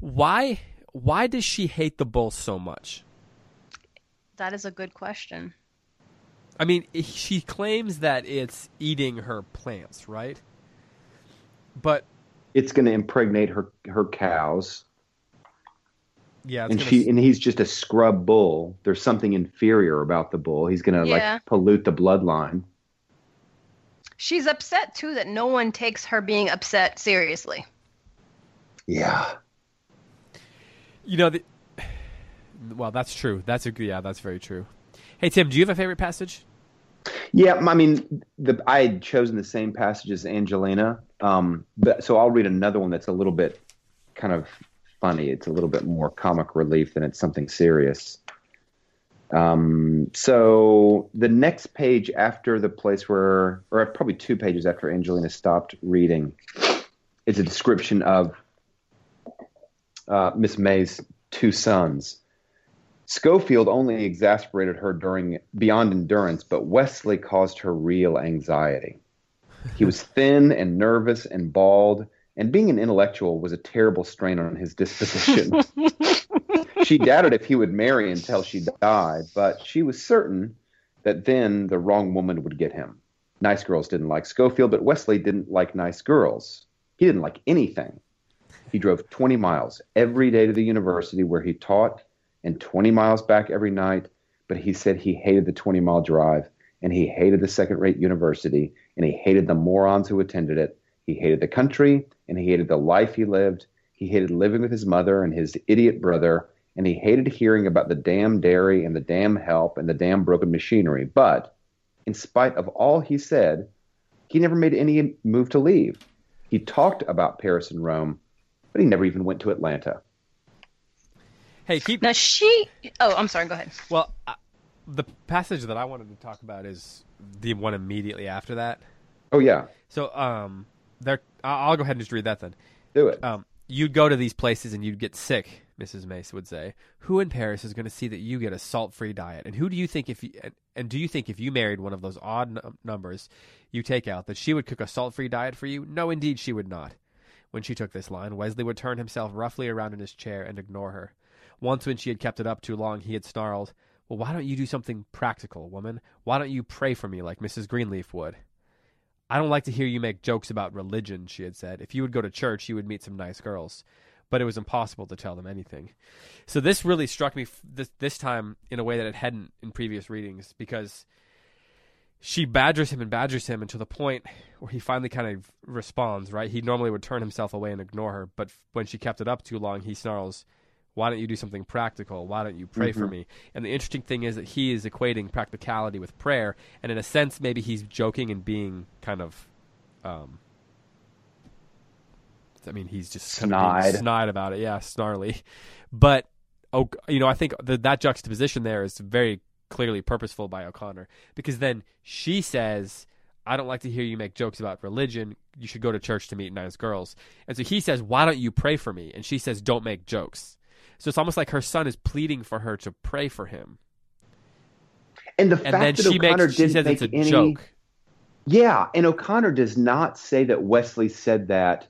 why why does she hate the bull so much? That is a good question. I mean, she claims that it's eating her plants, right? But it's going to impregnate her her cows. Yeah, and she and he's just a scrub bull. There's something inferior about the bull. He's going to yeah. like pollute the bloodline she's upset too that no one takes her being upset seriously. Yeah. You know, the, well, that's true. That's a yeah, that's very true. Hey Tim, do you have a favorite passage? Yeah, I mean, the, I had chosen the same passage as Angelina, um, but so I'll read another one that's a little bit kind of funny. It's a little bit more comic relief than it's something serious. Um, so the next page after the place where, or probably two pages after Angelina stopped reading, is a description of uh, Miss May's two sons. Scofield only exasperated her during beyond endurance, but Wesley caused her real anxiety. He was thin and nervous and bald, and being an intellectual was a terrible strain on his disposition. she doubted if he would marry until she died, but she was certain that then the wrong woman would get him. Nice girls didn't like Scofield, but Wesley didn't like nice girls. He didn't like anything. He drove 20 miles every day to the university where he taught and 20 miles back every night, but he said he hated the 20 mile drive and he hated the second rate university and he hated the morons who attended it. He hated the country and he hated the life he lived. He hated living with his mother and his idiot brother and he hated hearing about the damn dairy and the damn help and the damn broken machinery. But in spite of all he said, he never made any move to leave. He talked about Paris and Rome, but he never even went to Atlanta. Hey, keep now she. Oh, I'm sorry. Go ahead. Well, uh, the passage that I wanted to talk about is the one immediately after that. Oh yeah. So um, there. I'll go ahead and just read that then. Do it. Um, you'd go to these places and you'd get sick. Mrs. Mace would say, "Who in Paris is going to see that you get a salt-free diet? And who do you think if you and do you think if you married one of those odd numbers you take out that she would cook a salt-free diet for you? No, indeed, she would not." When she took this line, Wesley would turn himself roughly around in his chair and ignore her. Once, when she had kept it up too long, he had snarled, Well, why don't you do something practical, woman? Why don't you pray for me like Mrs. Greenleaf would? I don't like to hear you make jokes about religion, she had said. If you would go to church, you would meet some nice girls. But it was impossible to tell them anything. So this really struck me this, this time in a way that it hadn't in previous readings because she badgers him and badgers him until the point where he finally kind of responds, right? He normally would turn himself away and ignore her, but when she kept it up too long, he snarls, Why don't you do something practical? Why don't you pray mm-hmm. for me? And the interesting thing is that he is equating practicality with prayer, and in a sense, maybe he's joking and being kind of. Um, I mean, he's just snide. snide about it. Yeah, snarly. But, oh, you know, I think the, that juxtaposition there is very clearly purposeful by O'Connor because then she says, I don't like to hear you make jokes about religion. You should go to church to meet nice girls. And so he says, Why don't you pray for me? And she says, Don't make jokes. So it's almost like her son is pleading for her to pray for him. And the fact and then that she O'Connor makes, she says it's a any... joke. Yeah, and O'Connor does not say that Wesley said that.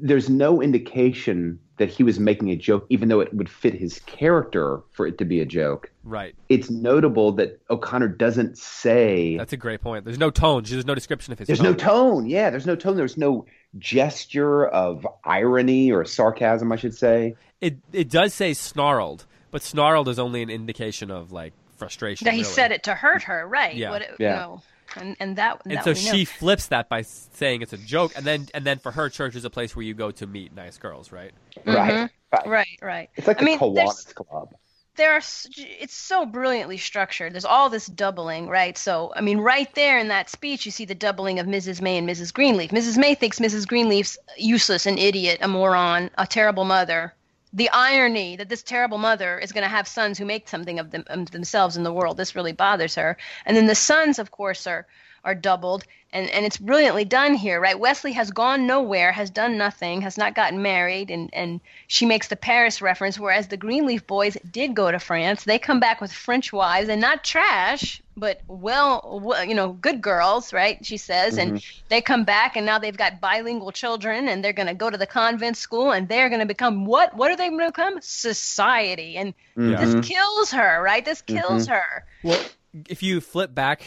There's no indication that he was making a joke, even though it would fit his character for it to be a joke. Right. It's notable that O'Connor doesn't say. That's a great point. There's no tone. There's no description of his. There's tone. no tone. Yeah, there's no tone. There's no gesture of irony or sarcasm, I should say. It it does say snarled, but snarled is only an indication of like frustration. That he really. said it to hurt her, right? Yeah. What it, yeah. You know, and and that and that so she flips that by saying it's a joke, and then and then for her, church is a place where you go to meet nice girls, right? Mm-hmm. Right, right, right, right. It's like I mean, Kiwanis Club. There are, it's so brilliantly structured. There's all this doubling, right? So, I mean, right there in that speech, you see the doubling of Mrs. May and Mrs. Greenleaf. Mrs. May thinks Mrs. Greenleaf's useless, an idiot, a moron, a terrible mother, the irony that this terrible mother is going to have sons who make something of, them, of themselves in the world. This really bothers her. And then the sons of course are are doubled and and it's brilliantly done here right wesley has gone nowhere has done nothing has not gotten married and and she makes the paris reference whereas the greenleaf boys did go to france they come back with french wives and not trash but well, well you know good girls right she says mm-hmm. and they come back and now they've got bilingual children and they're going to go to the convent school and they're going to become what what are they going to become society and mm-hmm. this kills her right this kills mm-hmm. her well if you flip back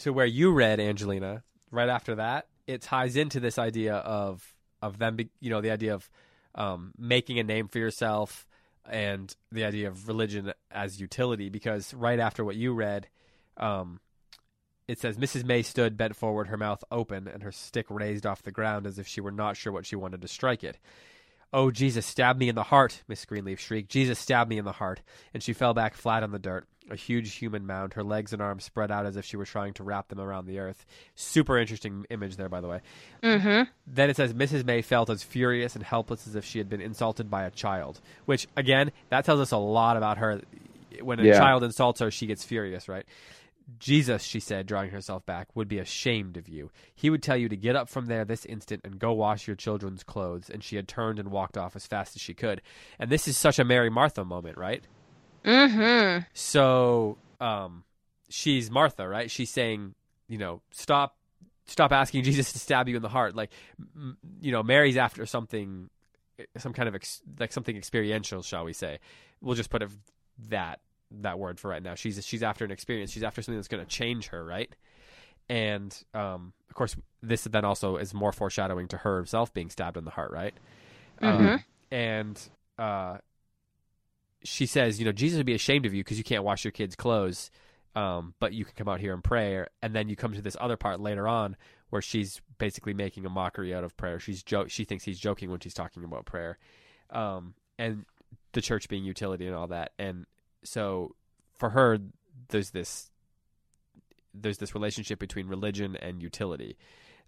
to where you read Angelina right after that, it ties into this idea of of them, be, you know, the idea of um, making a name for yourself and the idea of religion as utility. Because right after what you read, um, it says Mrs. May stood bent forward, her mouth open, and her stick raised off the ground as if she were not sure what she wanted to strike it. Oh, Jesus, stab me in the heart, Miss Greenleaf shrieked. Jesus, stab me in the heart. And she fell back flat on the dirt, a huge human mound, her legs and arms spread out as if she were trying to wrap them around the earth. Super interesting image there, by the way. Mm-hmm. Then it says Mrs. May felt as furious and helpless as if she had been insulted by a child, which, again, that tells us a lot about her. When a yeah. child insults her, she gets furious, right? Jesus, she said, drawing herself back, would be ashamed of you. He would tell you to get up from there this instant and go wash your children's clothes. And she had turned and walked off as fast as she could. And this is such a Mary Martha moment, right? Mm-hmm. So, um, she's Martha, right? She's saying, you know, stop, stop asking Jesus to stab you in the heart. Like, m- you know, Mary's after something, some kind of ex- like something experiential, shall we say? We'll just put it that that word for right now. She's she's after an experience. She's after something that's going to change her, right? And um, of course, this then also is more foreshadowing to her herself being stabbed in the heart, right? Mm-hmm. Um, and uh, she says, you know, Jesus would be ashamed of you because you can't wash your kids' clothes, um, but you can come out here and pray. And then you come to this other part later on where she's basically making a mockery out of prayer. She's jo- she thinks he's joking when she's talking about prayer, um, and the church being utility and all that. And so for her, there's this there's this relationship between religion and utility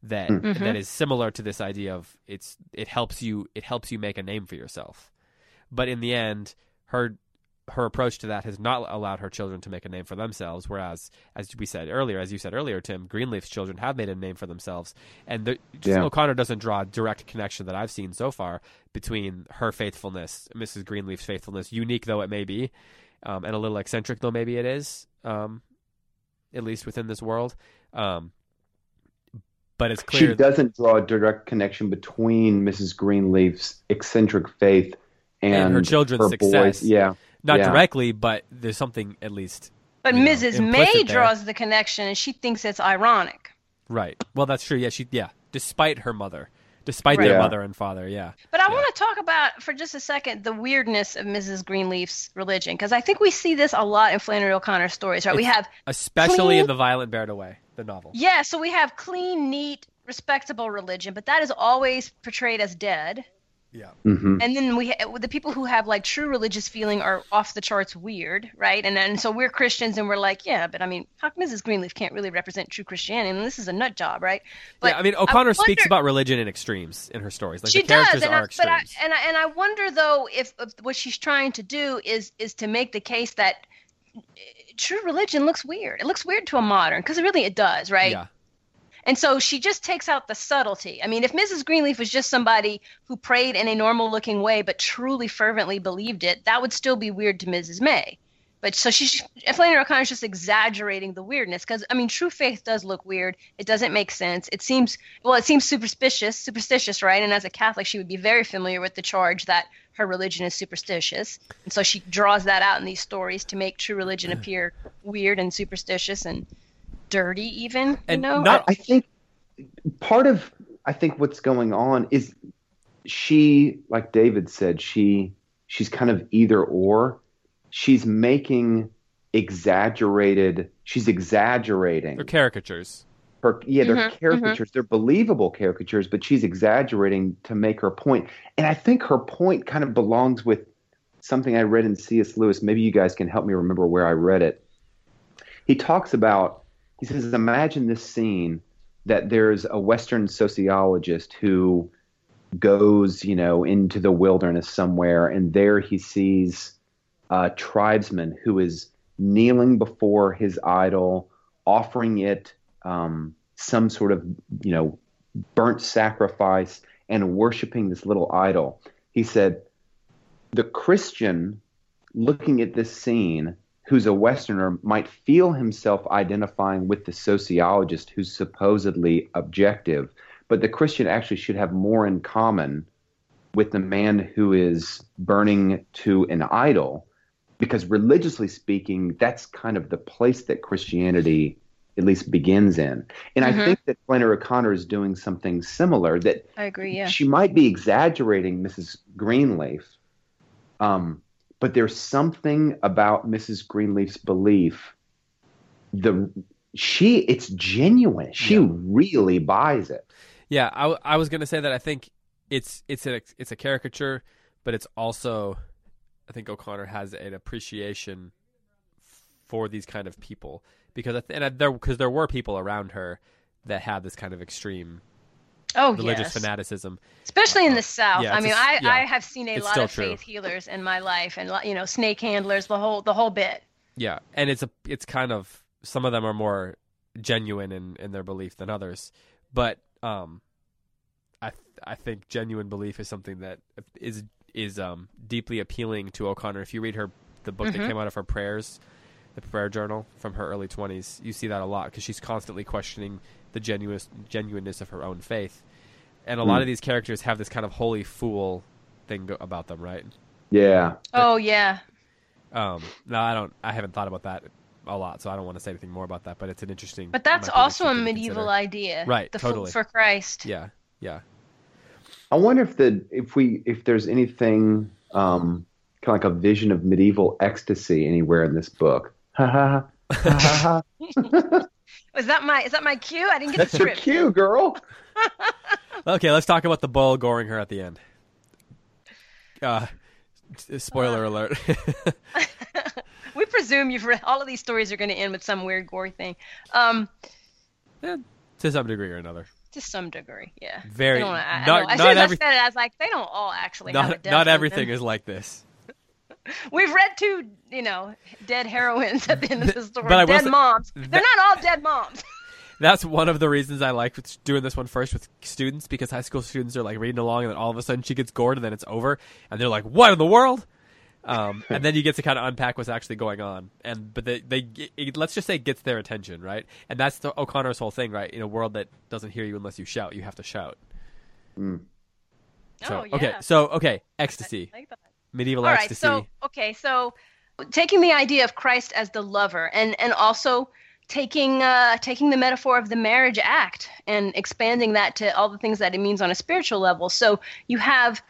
that mm-hmm. that is similar to this idea of it's it helps you it helps you make a name for yourself. But in the end, her her approach to that has not allowed her children to make a name for themselves. Whereas, as we said earlier, as you said earlier, Tim, Greenleaf's children have made a name for themselves, and the, yeah. O'Connor doesn't draw a direct connection that I've seen so far between her faithfulness, Mrs. Greenleaf's faithfulness, unique though it may be, um, and a little eccentric though maybe it is, um, at least within this world. Um, but it's clear she doesn't draw a direct connection between Mrs. Greenleaf's eccentric faith and, and her children's her success. Boys. Yeah, not yeah. directly, but there's something at least. But you know, Mrs. implicit May there. draws the connection, and she thinks it's ironic. Right. Well, that's true. Yeah, she. Yeah, despite her mother, despite Right. their Yeah. mother and father. Yeah. But I Yeah. want to talk about for just a second the weirdness of Mrs. Greenleaf's religion because I think we see this a lot in Flannery O'Connor stories. Right? we have Especially in the Violent Bear Away, the novel. yeah, so we have clean, neat, respectable religion, but that is always portrayed as dead. Yeah. hmm And then we the people who have like true religious feeling are off the charts weird, right? And then so we're Christians and we're like, yeah, but I mean, how come Mrs. Greenleaf can't really represent true Christianity? And this is a nut job, right? But yeah. I mean, O'Connor speaks wonder- about religion in extremes in her stories. Like she the characters does, and are I, but I, and I and I wonder though if, if what she's trying to do is is to make the case that uh, true religion looks weird. It looks weird to a modern because really it does, right? Yeah. And so she just takes out the subtlety. I mean, if Mrs. Greenleaf was just somebody who prayed in a normal looking way but truly fervently believed it, that would still be weird to Mrs. May. But so she's Flannery O'Connor's just exaggerating the weirdness because I mean, true faith does look weird. It doesn't make sense. It seems well, it seems superstitious, superstitious, right? And as a Catholic, she would be very familiar with the charge that her religion is superstitious, and so she draws that out in these stories to make true religion appear weird and superstitious and dirty, even. You know, not- I think part of I think what's going on is she, like David said, she she's kind of either or. She's making exaggerated. She's exaggerating They're caricatures. her. Yeah, they're Mhm, caricatures. They're believable caricatures, but she's exaggerating to make her point. And I think her point kind of belongs with something I read in C.S. Lewis. Maybe you guys can help me remember where I read it. He talks about. He says, imagine this scene that there's a Western sociologist who goes, you know, into the wilderness somewhere, and there he sees a tribesman who is kneeling before his idol, offering it um, some sort of, you know, burnt sacrifice and worshiping this little idol. He said, the Christian looking at this scene who's a Westerner might feel himself identifying with the sociologist who's supposedly objective, but the Christian actually should have more in common with the man who is burning to an idol, because religiously speaking, that's kind of the place that Christianity at least begins in. And I think that Flannery O'Connor is doing something similar that I agree. Yeah. she might be exaggerating Mrs. Greenleaf, um, but there's something about Mrs. Greenleaf's belief. The she, it's genuine. She Yeah. really buys it. Yeah, I was gonna say that I think it's it's a it's a caricature, but it's also I think O'Connor has an appreciation for these kind of people because I th- and I, there because there were people around her that had this kind of extreme oh, religious yes. fanaticism. especially in the South. yeah, I mean, a- I, yeah. I have seen a lot of true. faith healers in my life, and you know, snake handlers, the whole the whole bit. Yeah, and it's a it's kind of some of them are more genuine in, in their belief than others, but um, I th- I think genuine belief is something that is is um deeply appealing to O'Connor. If you read her the book that came out of her prayers, the prayer journal from her early twenties, you see that a lot because she's constantly questioning the genuine genuineness of her own faith, and a lot of these characters have this kind of holy fool thing go- about them, right? Yeah. Oh yeah, Um, no, I don't. I haven't thought about that a lot, so I don't want to say anything more about that. But it's an interesting. but that's might be an also a interesting thing to medieval idea, Right, The totally. fool for Christ. Yeah, yeah. I wonder if the if we if there's anything um, kind of like a vision of medieval ecstasy anywhere in this book. Ha ha ha ha ha. Is that my is that my cue? I didn't get That's the your cue, girl. Okay, let's talk about the bull goring her at the end. Uh, s- spoiler alert. We presume you've read all of these stories are going to end with some weird gory thing. Um, Eh, to some degree or another. to some degree, yeah. Very- I don't I- I not- know. As not soon as every- I said it, I was like, they don't all actually have a Not death not everything them. is like this. We've read two, you know, dead heroines at the end of the story. But dead moms. They're not all dead moms. That's one of the reasons I like doing this one first with students because high school students are like reading along and then all of a sudden she gets gored and then it's over and they're like, "What in the world?" Um, and then you get to kind of unpack what's actually going on. And but they they it, let's just say it gets their attention, right? And that's the O'Connor's whole thing, right? In a world that doesn't hear you unless you shout, you have to shout. Mm. So, oh, yeah. Okay, so okay, ecstasy, like medieval All ecstasy. Right, so okay, so taking the idea of Christ as the lover, and and also taking uh, taking the metaphor of the marriage act and expanding that to all the things that it means on a spiritual level. So you have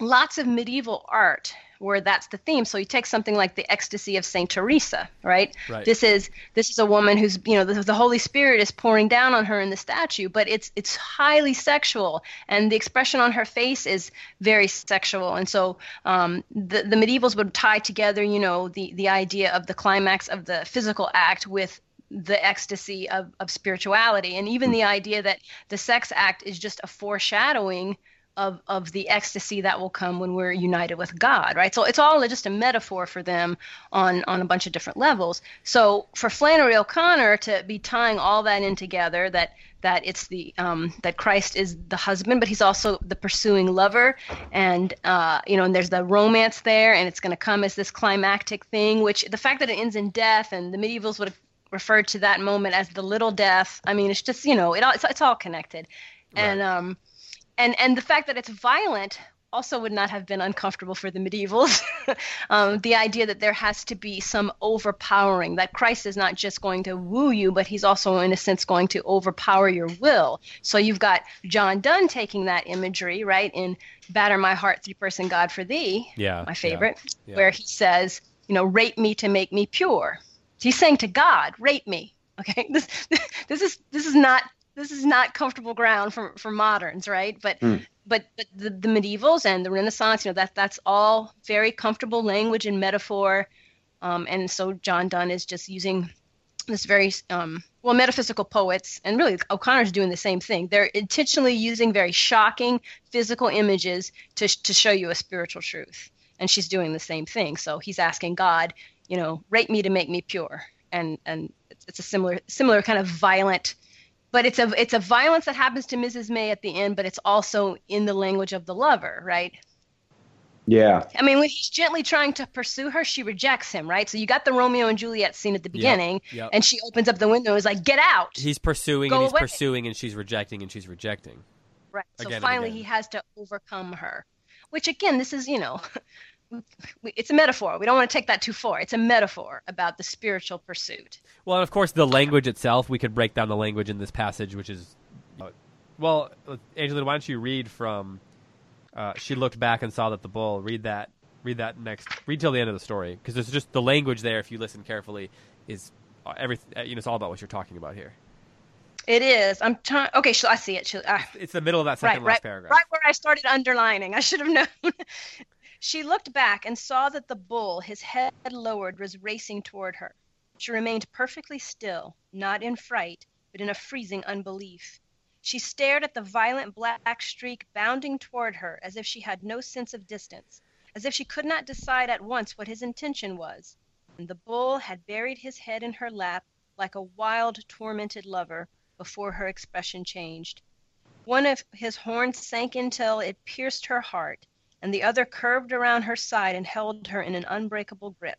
lots of medieval art where that's the theme. So you take something like the ecstasy of Saint Teresa, right? right. This is this is a woman who's you know the, the, Holy Spirit is pouring down on her in the statue, but it's it's highly sexual, and the expression on her face is very sexual. And so um, the the medievals would tie together, you know, the the idea of the climax of the physical act with the ecstasy of, of spirituality and even the idea that the sex act is just a foreshadowing of of the ecstasy that will come when we're united with God, right? So it's all just a metaphor for them on on a bunch of different levels. So for Flannery O'Connor to be tying all that in together, that that it's the um, that Christ is the husband, but he's also the pursuing lover, and uh, you know, and there's the romance there, and it's going to come as this climactic thing. Which the fact that it ends in death, and the medievals would have referred to that moment as the little death. I mean, it's just you know, it all it's, it's all connected, right. and um and and the fact that it's violent also would not have been uncomfortable for the medievals. um, the idea that there has to be some overpowering, that Christ is not just going to woo you, but he's also, in a sense, going to overpower your will. So you've got John Donne taking that imagery, right, in Batter My Heart, Three Person God for Thee, yeah, my favorite, yeah, yeah. where he says, you know, rape me to make me pure. He's saying to God, rape me. Okay, this this is this is not this is not comfortable ground for, for moderns, right? But mm. but, but the, the medievals and the Renaissance, you know, that that's all very comfortable language and metaphor. Um, and so John Donne is just using this very um, well metaphysical poets and really o'connor's doing the same thing they're intentionally using very shocking physical images to, to show you a spiritual truth and she's doing the same thing so he's asking god you know rape me to make me pure and and it's, it's a similar similar kind of violent but it's a it's a violence that happens to Mrs. May at the end, but it's also in the language of the lover, right? Yeah. I mean, when he's gently trying to pursue her, she rejects him, right? So you got the Romeo and Juliet scene at the beginning, yep, yep. and she opens up the window and is like, "Get out!" He's pursuing Go and he's away. pursuing, and she's rejecting and she's rejecting. Right. So Again and finally, he has to overcome her. Which again, this is you know, it's a metaphor. We don't want to take that too far. It's a metaphor about the spiritual pursuit. Well, and of course, the language itself, we could break down the language in this passage, which is. Uh, well, Angelina, why don't you read from. Uh, she looked back and saw that the bull. Read that. Read that next. Read till the end of the story, because there's just the language there. If you listen carefully, is uh, everything. You know, it's all about what you're talking about here. It is. I'm trying. Okay, I see it. Ah. It's the middle of that second right, last right, paragraph. right where I started underlining. I should have known. she looked back and saw that the bull, his head lowered, was racing toward her. She remained perfectly still, not in fright, but in a freezing unbelief. She stared at the violent black streak bounding toward her as if she had no sense of distance, as if she could not decide at once what his intention was. And the bull had buried his head in her lap like a wild, tormented lover before her expression changed. One of his horns sank until it pierced her heart, and the other curved around her side and held her in an unbreakable grip.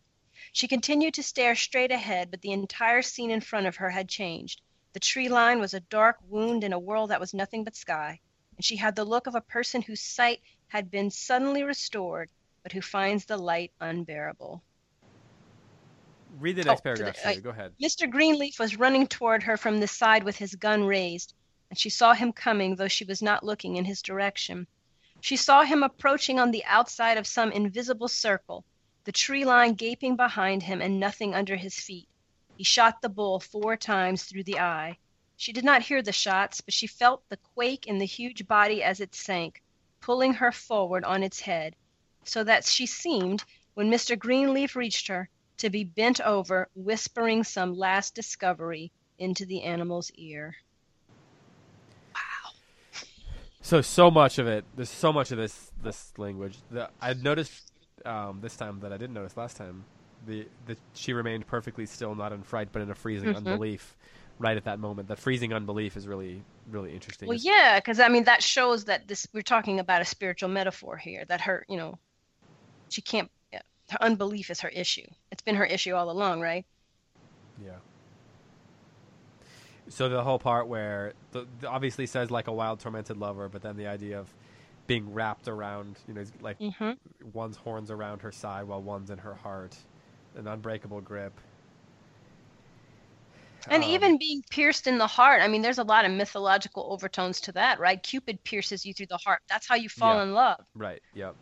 She continued to stare straight ahead, but the entire scene in front of her had changed. The tree line was a dark wound in a world that was nothing but sky, and she had the look of a person whose sight had been suddenly restored, but who finds the light unbearable. Read the next Oh, paragraph. uh, Celia. Go ahead. Mr. Greenleaf was running toward her from the side with his gun raised, and she saw him coming, though she was not looking in his direction. She saw him approaching on the outside of some invisible circle, the tree line gaping behind him and nothing under his feet. He shot the bull four times through the eye. She did not hear the shots, but she felt the quake in the huge body as it sank, pulling her forward on its head, so that she seemed, when Mr. Greenleaf reached her, to be bent over, whispering some last discovery into the animal's ear. So so much of it. There's so much of this this language. The, I noticed um, this time that I didn't notice last time. The, that she remained perfectly still, not in fright, but in a freezing Mhm. unbelief. Right at that moment, the freezing unbelief is really, really interesting. Well, yeah, because I mean that shows that this we're talking about a spiritual metaphor here. That her, you know, she can't. Her unbelief is her issue. It's been her issue all along, right? Yeah. So the whole part where the, the obviously says like a wild tormented lover, but then the idea of being wrapped around, you know, it's like hmm one's horns around her side while one's in her heart, an unbreakable grip. And Um, even being pierced in the heart. I mean, there's a lot of mythological overtones to that, right? Cupid pierces you through the heart. That's how you fall Yeah. in love. right, yep,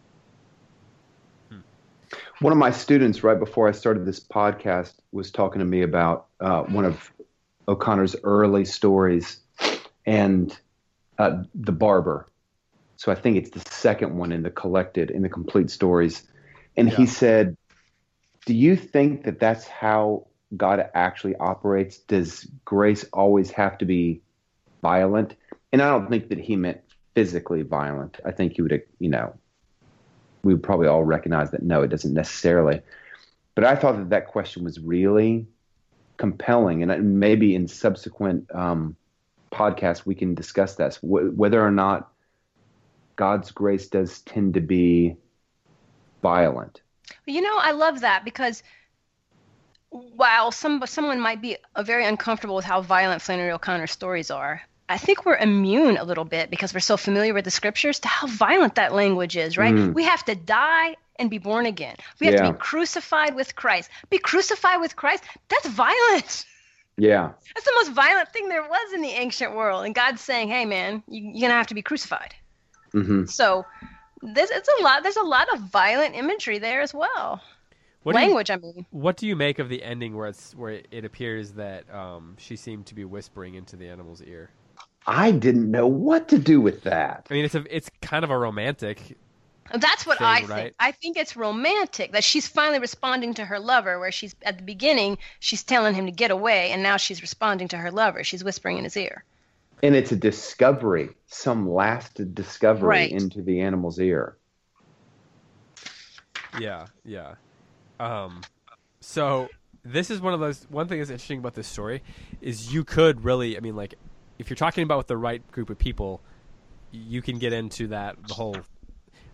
One of my students, right before I started this podcast, was talking to me about uh, one of O'Connor's early stories and uh, the barber. So I think it's the second one in the collected, in the complete stories. And he said, Do you think that that's how God actually operates? Does grace always have to be violent? And I don't think that he meant physically violent. I think he would, you know, we would probably all recognize that no, it doesn't necessarily. But I thought that that question was really compelling, and maybe in subsequent um, podcasts we can discuss this wh- whether or not God's grace does tend to be violent. You know, I love that because while some someone might be uh, very uncomfortable with how violent Flannery O'Connor's stories are, I think we're immune a little bit because we're so familiar with the scriptures to how violent that language is, right? Mm. We have to die and be born again. We have to be crucified with Christ. Be crucified with Christ. That's violent. Yeah, That's the most violent thing there was in the ancient world. And God's saying, "Hey, man, you, you're gonna have to be crucified." hmm So, this it's a lot. There's a lot of violent imagery there as well. What do you- Language, I mean. what do you make of the ending where it's where it appears that um, she seemed to be whispering into the animal's ear? I didn't know what to do with that. I mean, it's a it's kind of a romantic. That's what thing, I think. right? I think it's romantic that she's finally responding to her lover, where she's at the beginning, she's telling him to get away, and now she's responding to her lover. She's whispering in his ear. And it's a discovery, some last discovery Right. into the animal's ear. Yeah, yeah. Um, so this is one of those. One thing that's interesting about this story is you could really, I mean, like, if you're talking about with the right group of people, you can get into that the whole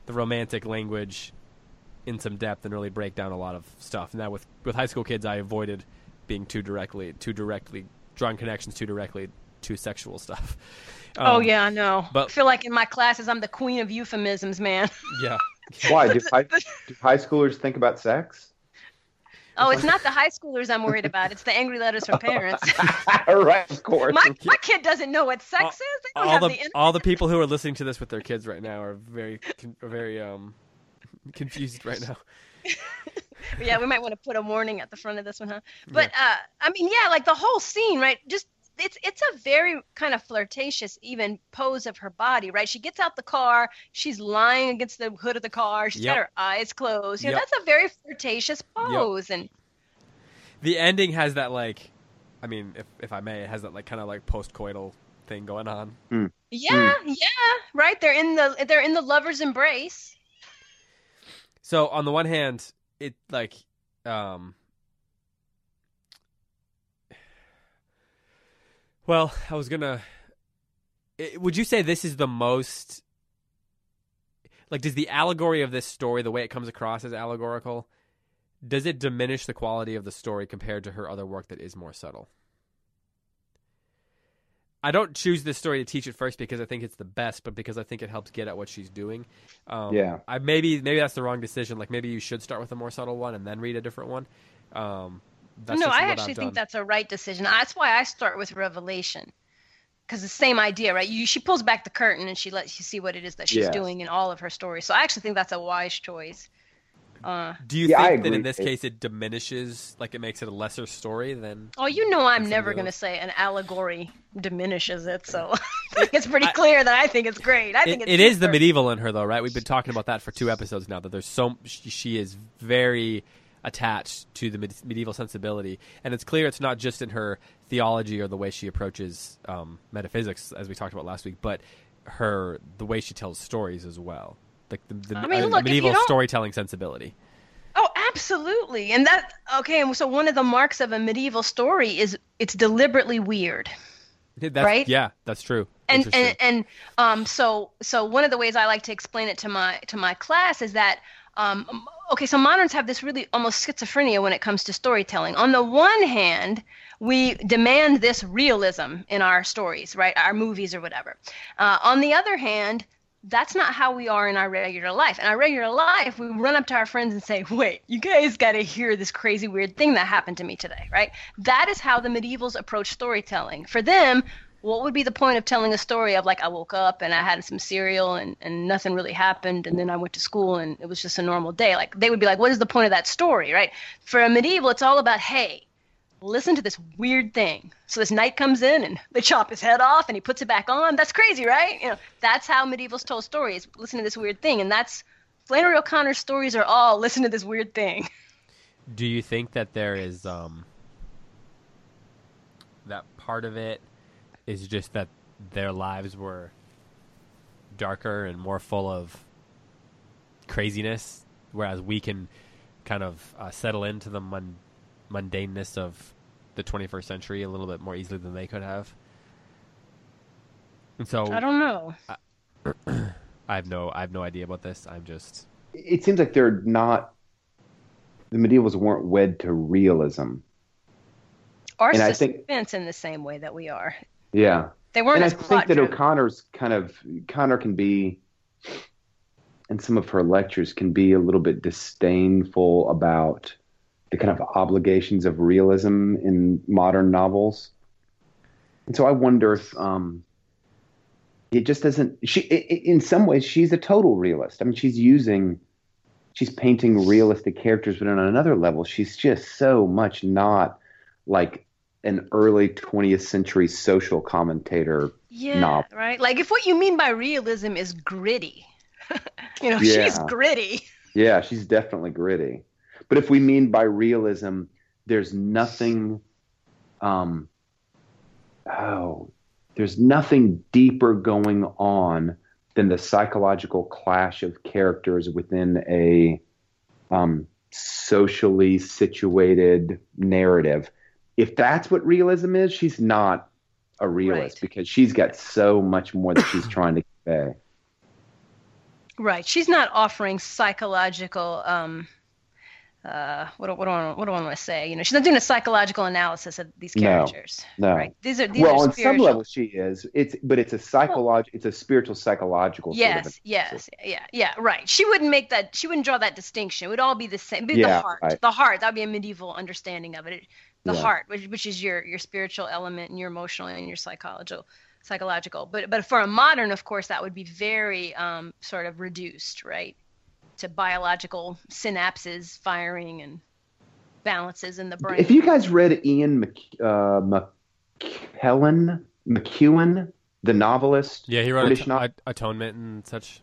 the romantic language in some depth and really break down a lot of stuff. And that with with high school kids, I avoided being too directly too directly drawing connections too directly to sexual stuff. oh Um, yeah, I know. but- I feel like in my classes, I'm the queen of euphemisms, man. yeah. Why do high, do high schoolers think about sex? Oh, it's not the high schoolers I'm worried about. It's the angry letters from parents. right, of course. my my kid doesn't know what sex is. They don't all have the, the, all the people who are listening to this with their kids right now are very are very um confused right now. yeah, we might want to put a warning at the front of this one, huh? But uh, I mean, yeah, like the whole scene, right? Just it's it's a very kind of flirtatious, even pose of her body, right? She gets out the car, she's lying against the hood of the car, She's Yep. got her eyes closed. You know, Yep. that's a very flirtatious pose, and The ending has that like, I mean, if if I may, it has that like kind of like post-coital thing going on. yeah, yeah, right. They're in the they're in the lover's embrace. So on the one hand, it like um Well, I was going to Would you say this is the most like does the allegory of this story the way it comes across as allegorical does it diminish the quality of the story compared to her other work that is more subtle? I don't choose this story to teach it first because I think it's the best, but because I think it helps get at what she's doing. Um, Yeah. I maybe maybe that's the wrong decision. Like maybe you should start with a more subtle one and then read a different one. Um, that's no, I actually think that's a right decision. That's why I start with Revelation, because the same idea, right? You, she pulls back the curtain and she lets you see what it is that she's Yes. doing in all of her stories. So I actually think that's a wise choice. Uh, Do you Yeah, think that in agree. this case it diminishes, like it makes it a lesser story than? oh, you know, I'm never going to say an allegory diminishes it. So I think it's pretty clear that I think it's great. I think it's it is the medieval in her, though, right? We've been talking about that for two episodes now. That there's so she, she is very attached to the med- medieval sensibility, and it's clear it's not just in her theology or the way she approaches um, metaphysics, as we talked about last week, but her the way she tells stories as well. like the, the, I mean, look, medieval storytelling sensibility. Oh, absolutely. And that okay. And so one of the marks of a medieval story is it's deliberately weird. That's, right? Yeah, that's true. And and and um, so so one of the ways I like to explain it to my to my class is that um, okay, so moderns have this really almost schizophrenia when it comes to storytelling. On the one hand, we demand this realism in our stories, right? Our movies or whatever. Uh, on the other hand, that's not how we are in our regular life. In our regular life, we run up to our friends and say, wait, you guys got to hear this crazy, weird thing that happened to me today, right? That is how the medievals approach storytelling. For them, what would be the point of telling a story of like I woke up and I had some cereal and, and nothing really happened and then I went to school and it was just a normal day? Like they would be like, what is the point of that story, right? For a medieval, it's all about, hey, listen to this weird thing. So this knight comes in and they chop his head off and he puts it back on. That's crazy, right? You know, that's how medievals told stories. Listen to this weird thing, and that's Flannery O'Connor's stories are all listen to this weird thing. Do you think that there is um that part of it is just that their lives were darker and more full of craziness, whereas we can kind of uh, settle into the mun- mundaneness of the 21st century a little bit more easily than they could have. And so I don't know. I, I have no I have no idea about this. I'm just It seems like they're not the medievals weren't wed to realism. Or and suspense I think, in the same way that we are. Yeah. They weren't. And I think that O'Connor's kind of Connor can be, and some of her lectures can be a little bit disdainful about the kind of obligations of realism in modern novels. And so I wonder if um, it just doesn't. She, in some ways, she's a total realist. I mean, she's using, she's painting realistic characters, but on another level, she's just so much not like an early 20th century social commentator yeah, novel. right? Like if what you mean by realism is gritty, you know, yeah. she's gritty. Yeah, she's definitely gritty. But if we mean by realism, there's nothing, um, oh, there's nothing deeper going on than the psychological clash of characters within a um, socially situated narrative. If that's what realism is, she's not a realist right. because she's got so much more that she's trying to convey. Right. She's not offering psychological um, uh, what, what, do I, what do I want to say? You know, she's not doing a psychological analysis of these characters. No, no. Right? These are these well, are on some level she is. It's but it's a psychological, it's a spiritual psychological. Yes, sort of yes, yeah, yeah. Right. She wouldn't make that. She wouldn't draw that distinction. It would all be the same. Be yeah, the heart. Right. The heart. That would be a medieval understanding of it. it the yeah. heart, which, which is your your spiritual element and your emotional and your psychological psychological. But but for a modern, of course, that would be very um, sort of reduced, right? to biological synapses firing and balances in the brain. If you guys read Ian Mc, uh, McKellen, McEwan, the novelist, yeah, he wrote at- Atonement and such.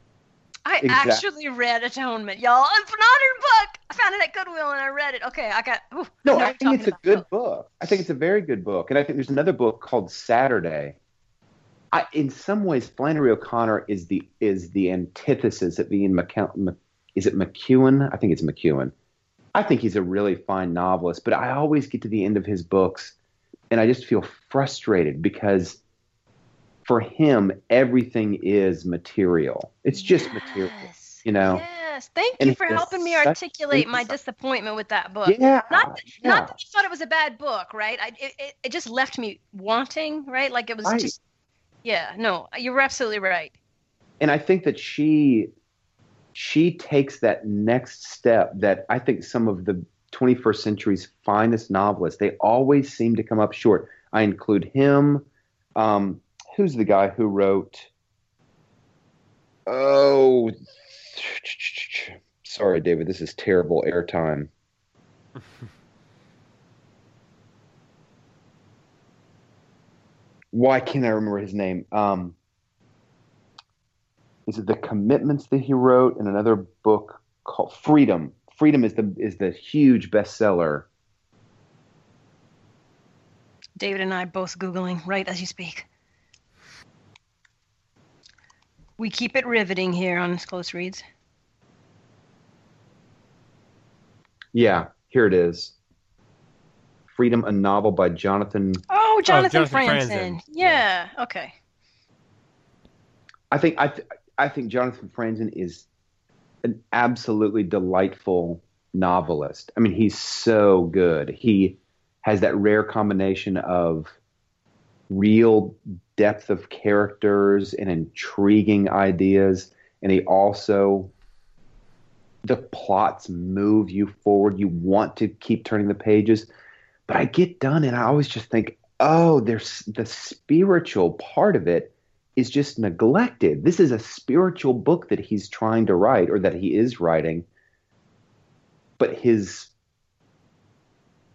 I exactly. actually read Atonement, y'all. It's an modern book. I found it at Goodwill and I read it. Okay, I got. Ooh, no, I think it's a good book. I think it's a very good book, and I think there's another book called Saturday. I, in some ways, Flannery O'Connor is the is the antithesis of Ian McKellen is it McEwan? I think it's McEwan. I think he's a really fine novelist, but I always get to the end of his books and I just feel frustrated because for him everything is material. It's just yes. material, you know. Yes, thank you for helping me articulate my disappointment with that book. Yeah, not yeah. not that I thought it was a bad book, right? I, it, it just left me wanting, right? Like it was right. just, yeah. No, you're absolutely right. And I think that she she takes that next step that I think some of the 21st century's finest novelists, they always seem to come up short. I include him. Um, who's the guy who wrote? Oh, sorry, David. This is terrible airtime. Why can't I remember his name? Um, is it the commitments that he wrote in another book called Freedom? Freedom is the is the huge bestseller. David and I both googling right as you speak. We keep it riveting here on Close Reads. Yeah, here it is. Freedom, a novel by Jonathan. Oh, oh Jonathan, oh, Jonathan Franzen. Franzen. Yeah. yeah. Okay. I think I, th- I think Jonathan Franzen is an absolutely delightful novelist. I mean, he's so good. He has that rare combination of real depth of characters and intriguing ideas, and he also the plots move you forward. You want to keep turning the pages, but I get done and I always just think, oh, there's the spiritual part of it is just neglected. This is a spiritual book that he's trying to write or that he is writing, but his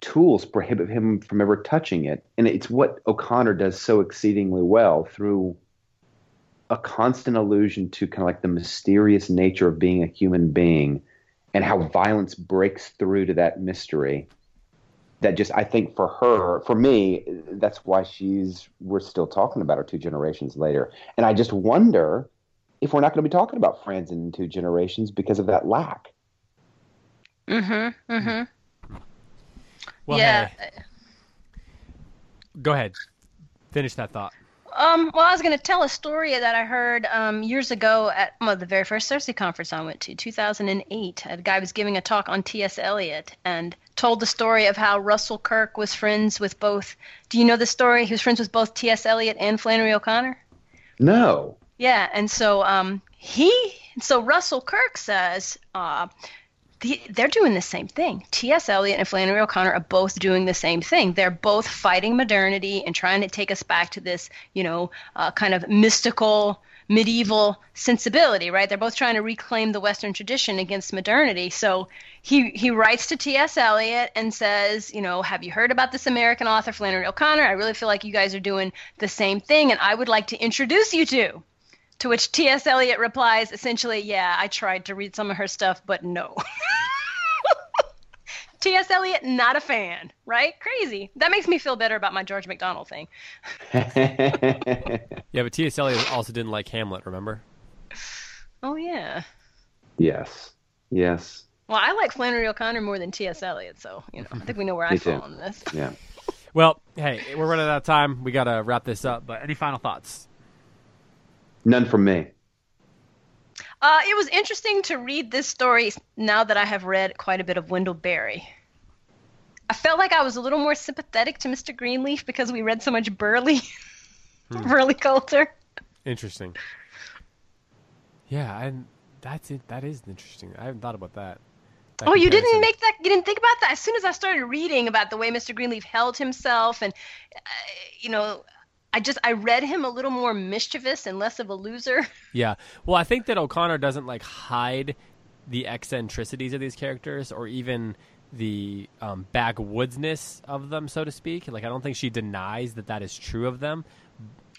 tools prohibit him from ever touching it. And it's what O'Connor does so exceedingly well through a constant allusion to kind of like the mysterious nature of being a human being and how violence breaks through to that mystery that just I think for her, for me, that's why she's we're still talking about her two generations later. And I just wonder if we're not going to be talking about Franzen in two generations because of that lack. Mm-hmm. Mm-hmm. Well, yeah. Hey. Go ahead. Finish that thought. Um, well, I was going to tell a story that I heard um, years ago at well, the very first CiRCE conference I went to, 2008. A guy was giving a talk on T.S. Eliot and told the story of how Russell Kirk was friends with both. Do you know the story? He was friends with both T.S. Eliot and Flannery O'Connor. No. Yeah, and so um, he, so Russell Kirk says, uh, the, they're doing the same thing. T.S. Eliot and Flannery O'Connor are both doing the same thing. They're both fighting modernity and trying to take us back to this, you know, uh, kind of mystical medieval sensibility, right? They're both trying to reclaim the Western tradition against modernity. So he he writes to T.S. Eliot and says, you know, have you heard about this American author Flannery O'Connor? I really feel like you guys are doing the same thing, and I would like to introduce you to. To which T.S. Eliot replies essentially, yeah, I tried to read some of her stuff, but no. T.S. Eliot, not a fan, right? Crazy. That makes me feel better about my George MacDonald thing. yeah, but T.S. Eliot also didn't like Hamlet, remember? Oh, yeah. Yes. Yes. Well, I like Flannery O'Connor more than T.S. Eliot, so, you know, I think we know where I fall on this. Yeah. Well, hey, we're running out of time. We got to wrap this up, but any final thoughts? None from me. Uh, it was interesting to read this story now that I have read quite a bit of Wendell Berry. I felt like I was a little more sympathetic to Mr. Greenleaf because we read so much Burley, hmm. Burley Coulter. Interesting. Yeah, and that's it. That is interesting. I haven't thought about that. that oh, comparison. you didn't make that. You didn't think about that. As soon as I started reading about the way Mr. Greenleaf held himself, and uh, you know, I just I read him a little more mischievous and less of a loser. Yeah. Well, I think that O'Connor doesn't like hide the eccentricities of these characters or even the um, backwoodsness of them, so to speak. Like I don't think she denies that that is true of them,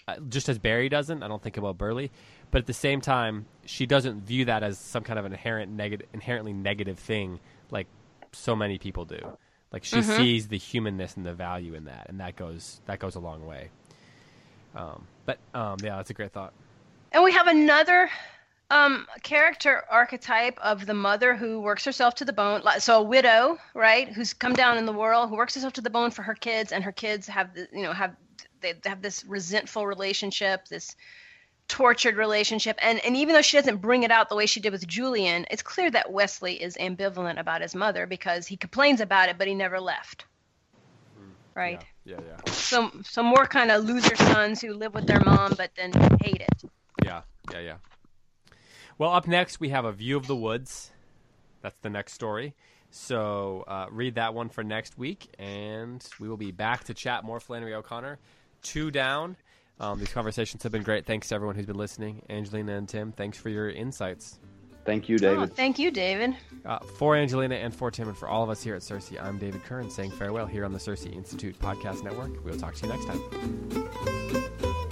uh, just as Berry doesn't. I don't think about Burley, but at the same time, she doesn't view that as some kind of inherent negative, inherently negative thing, like so many people do. Like she mm-hmm. sees the humanness and the value in that, and that goes that goes a long way. Um, but um, yeah, that's a great thought. And we have another um, character archetype of the mother who works herself to the bone. So a widow, right, who's come down in the world, who works herself to the bone for her kids, and her kids have, you know, have they have this resentful relationship, this tortured relationship, and and even though she doesn't bring it out the way she did with Julian, it's clear that Wesley is ambivalent about his mother because he complains about it, but he never left. Hmm. Right. Yeah. Yeah, yeah. Some some more kind of loser sons who live with their mom but then hate it. Yeah, yeah, yeah. Well, up next we have a view of the woods. That's the next story. So uh, read that one for next week, and we will be back to chat more Flannery O'Connor. Two down. Um, these conversations have been great. Thanks to everyone who's been listening. Angelina and Tim, thanks for your insights. Thank you, David. Oh, thank you, David. Uh, for Angelina and for Tim and for all of us here at CiRCE, I'm David Kern saying farewell here on the CiRCE Institute Podcast Network. We'll talk to you next time.